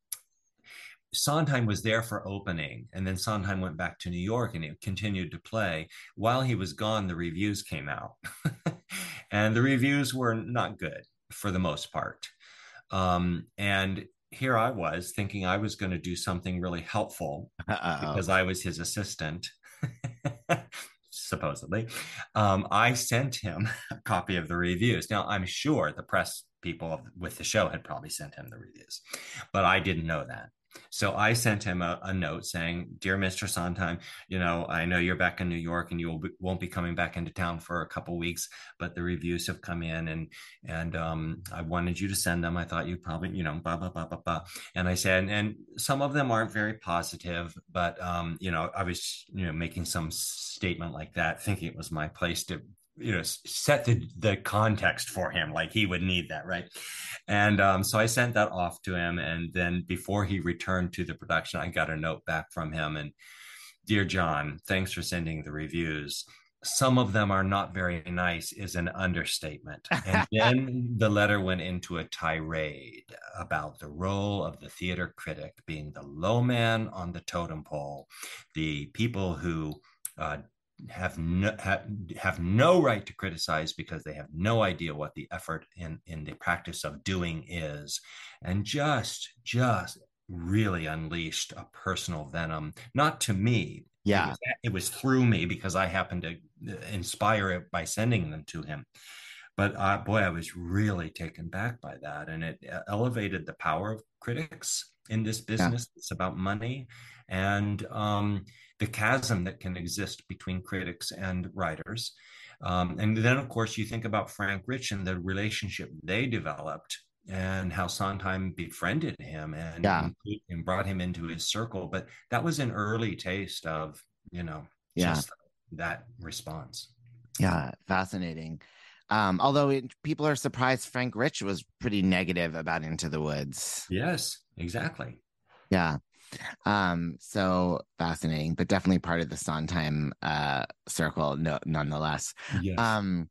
Sondheim was there for opening, and then Sondheim went back to New York and he continued to play. While he was gone, the reviews came out, and the reviews were not good for the most part. Um, and here I was thinking I was going to do something really helpful Uh-oh. because I was his assistant, supposedly. Um, I sent him a copy of the reviews. Now, I'm sure the press people with the show had probably sent him the reviews, but I didn't know that. So I sent him a, a, note saying, "Dear Mr. Sondheim, you know I know you're back in New York and you won't be coming back into town for a couple weeks, but the reviews have come in and and um, I wanted you to send them. I thought you probably you know blah blah blah blah blah." And I said, and some of them aren't very positive, but um, you know I was you know making some statement like that, thinking it was my place to you know set the the context for him like he would need that right? And um, so i sent that off to him and then before he returned to the production i got a note back from him and dear john thanks for sending the reviews. Some of them are not very nice is an understatement. And then the letter went into a tirade about the role of the theater critic being the low man on the totem pole the people who uh, have no have, have no right to criticize because they have no idea what the effort in in the practice of doing is. And just just really unleashed a personal venom not to me yeah. it was, it was through me because i happened to inspire it by sending them to him. But uh, boy i was really taken back by that and it uh, elevated the power of critics in this business. Yeah. it's about money. And um, the chasm that can exist between critics and writers. Um, and then, of course, you think about Frank Rich and the relationship they developed and how Sondheim befriended him and, yeah. and brought him into his circle. But that was an early taste of, you know, yeah. just that response. Yeah, fascinating. Um, although it, people are surprised Frank Rich was pretty negative about Into the Woods. Yes, exactly. Yeah. Um, so fascinating, but definitely part of the Sondheim uh circle, no, nonetheless. Yes. Um,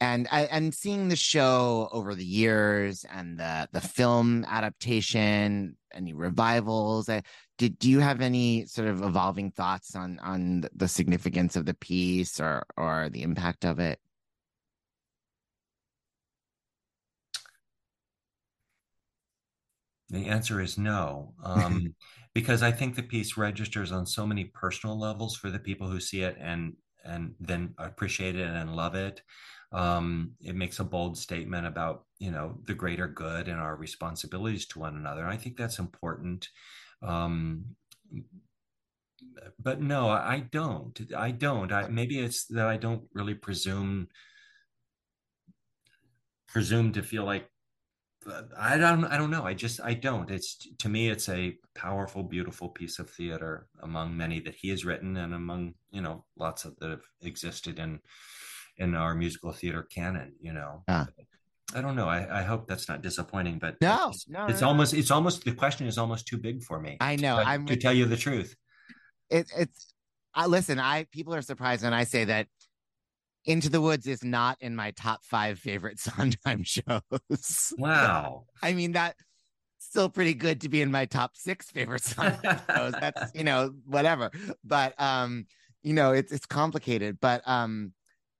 and I and seeing the show over the years and the the film adaptation, any revivals, uh, did do you have any sort of evolving thoughts on on the significance of the piece or or the impact of it? The answer is no. Um, because I think the piece registers on so many personal levels for the people who see it and and then appreciate it and love it. Um, it makes a bold statement about you know the greater good and our responsibilities to one another. And I think that's important. Um, but no, I don't. I don't. I, maybe it's that I don't really presume presume to feel like I don't I don't know. I just I don't. It's to me it's a powerful, beautiful piece of theater among many that he has written and among, you know, lots of that have existed in in our musical theater canon, you know. Yeah. I don't know. I, I hope that's not disappointing, but no, it's, no, it's no, almost it's almost the question is almost too big for me. I know. To, I'm to tell you the truth. It, it's I listen, I people are surprised when I say that into the Woods is not in my top five favorite Sondheim shows. Wow. I mean, that still pretty good to be in my top six favorite Sondheim shows. That's, you know, whatever. But, um, you know, it's, it's complicated. But, um,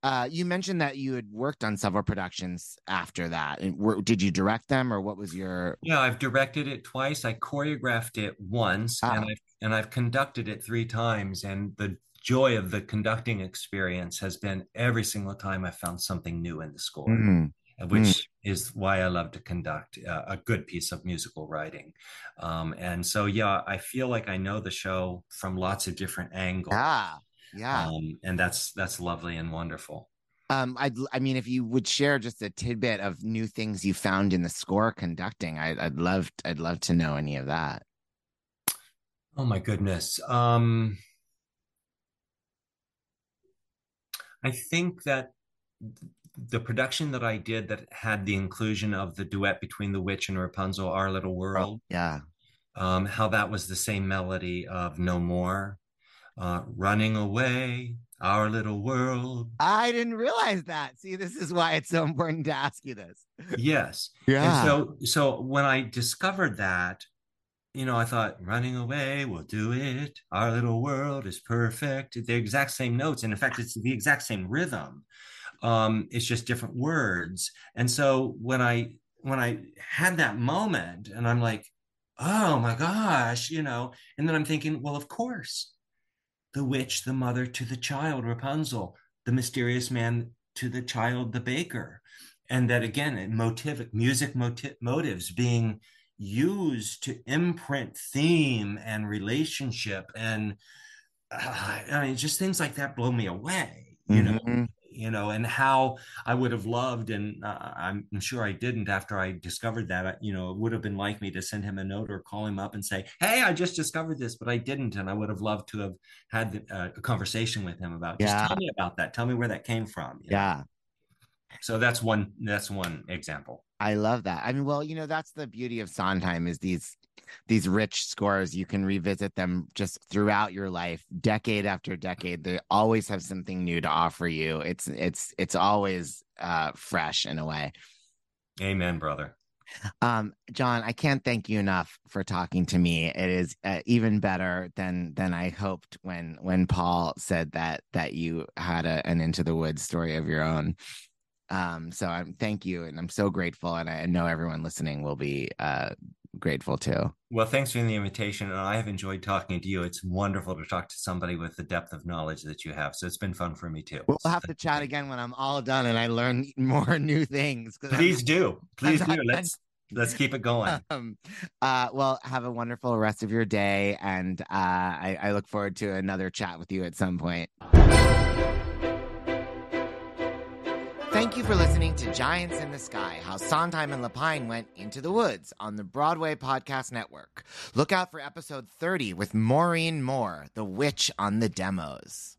uh, you mentioned that you had worked on several productions after that. Were, did you direct them, or what was your? Yeah, I've directed it twice. I choreographed it once, Ah. and I've and I've conducted it three times. And the joy of the conducting experience has been every single time I found something new in the score, Mm. which Mm. is why I love to conduct uh, a good piece of musical writing. Um, and so, yeah, I feel like I know the show from lots of different angles. Yeah, yeah. Um, and that's that's lovely and wonderful. Um, I'd, I mean, if you would share just a tidbit of new things you found in the score conducting, I, I'd love, I'd love to know any of that. Oh my goodness. Um, I think that the production that I did that had the inclusion of the duet between the witch and Rapunzel, Our Little World. Oh, yeah. Um, how that was the same melody of No More, uh, Running Away, Our Little World. I didn't realize that. See, this is why it's so important to ask you this. Yes. Yeah. And so, so when I discovered that, you know, I thought, running away, we'll do it. Our little world is perfect. The exact same notes. And in fact, it's the exact same rhythm. Um, it's just different words. And so when I when I had that moment and I'm like, oh my gosh, you know, and then I'm thinking, well, of course, the witch, the mother to the child, Rapunzel, the mysterious man to the child, the baker. And that again, motive, music motiv- motives being used to imprint theme and relationship and uh, I mean just things like that blow me away you Mm-hmm. know you know and how I would have loved and uh, I'm sure I didn't after I discovered that you know it would have been like me to send him a note or call him up and say hey I just discovered this but I didn't and I would have loved to have had uh, a conversation with him about just Yeah. tell me about that tell me where that came from yeah know? So that's one that's one example I love that. I mean, well, you know, that's the beauty of Sondheim is these these rich scores. You can revisit them just throughout your life, decade after decade. They always have something new to offer you. It's it's it's always uh fresh in a way. amen brother Um, John, I can't thank you enough for talking to me. It is uh, even better than than I hoped when when Paul said that that you had a, an Into the Woods story of your own. Um, so I'm thank you, and I'm so grateful, and I know everyone listening will be uh grateful too. Well, thanks for the invitation. And I have enjoyed talking to you. It's wonderful to talk to somebody with the depth of knowledge that you have. So it's been fun for me too. We'll have to chat again when I'm all done and I learn more new things. 'cause I'm- Please do. Please do. Let's let's keep it going. Um, uh, well, have a wonderful rest of your day, and uh, I, I look forward to another chat with you at some point. Thank you for listening to Giants in the Sky How Sondheim and Lapine Went into the Woods on the Broadway Podcast Network. Look out for episode 30 with Maureen Moore, the witch on the demos.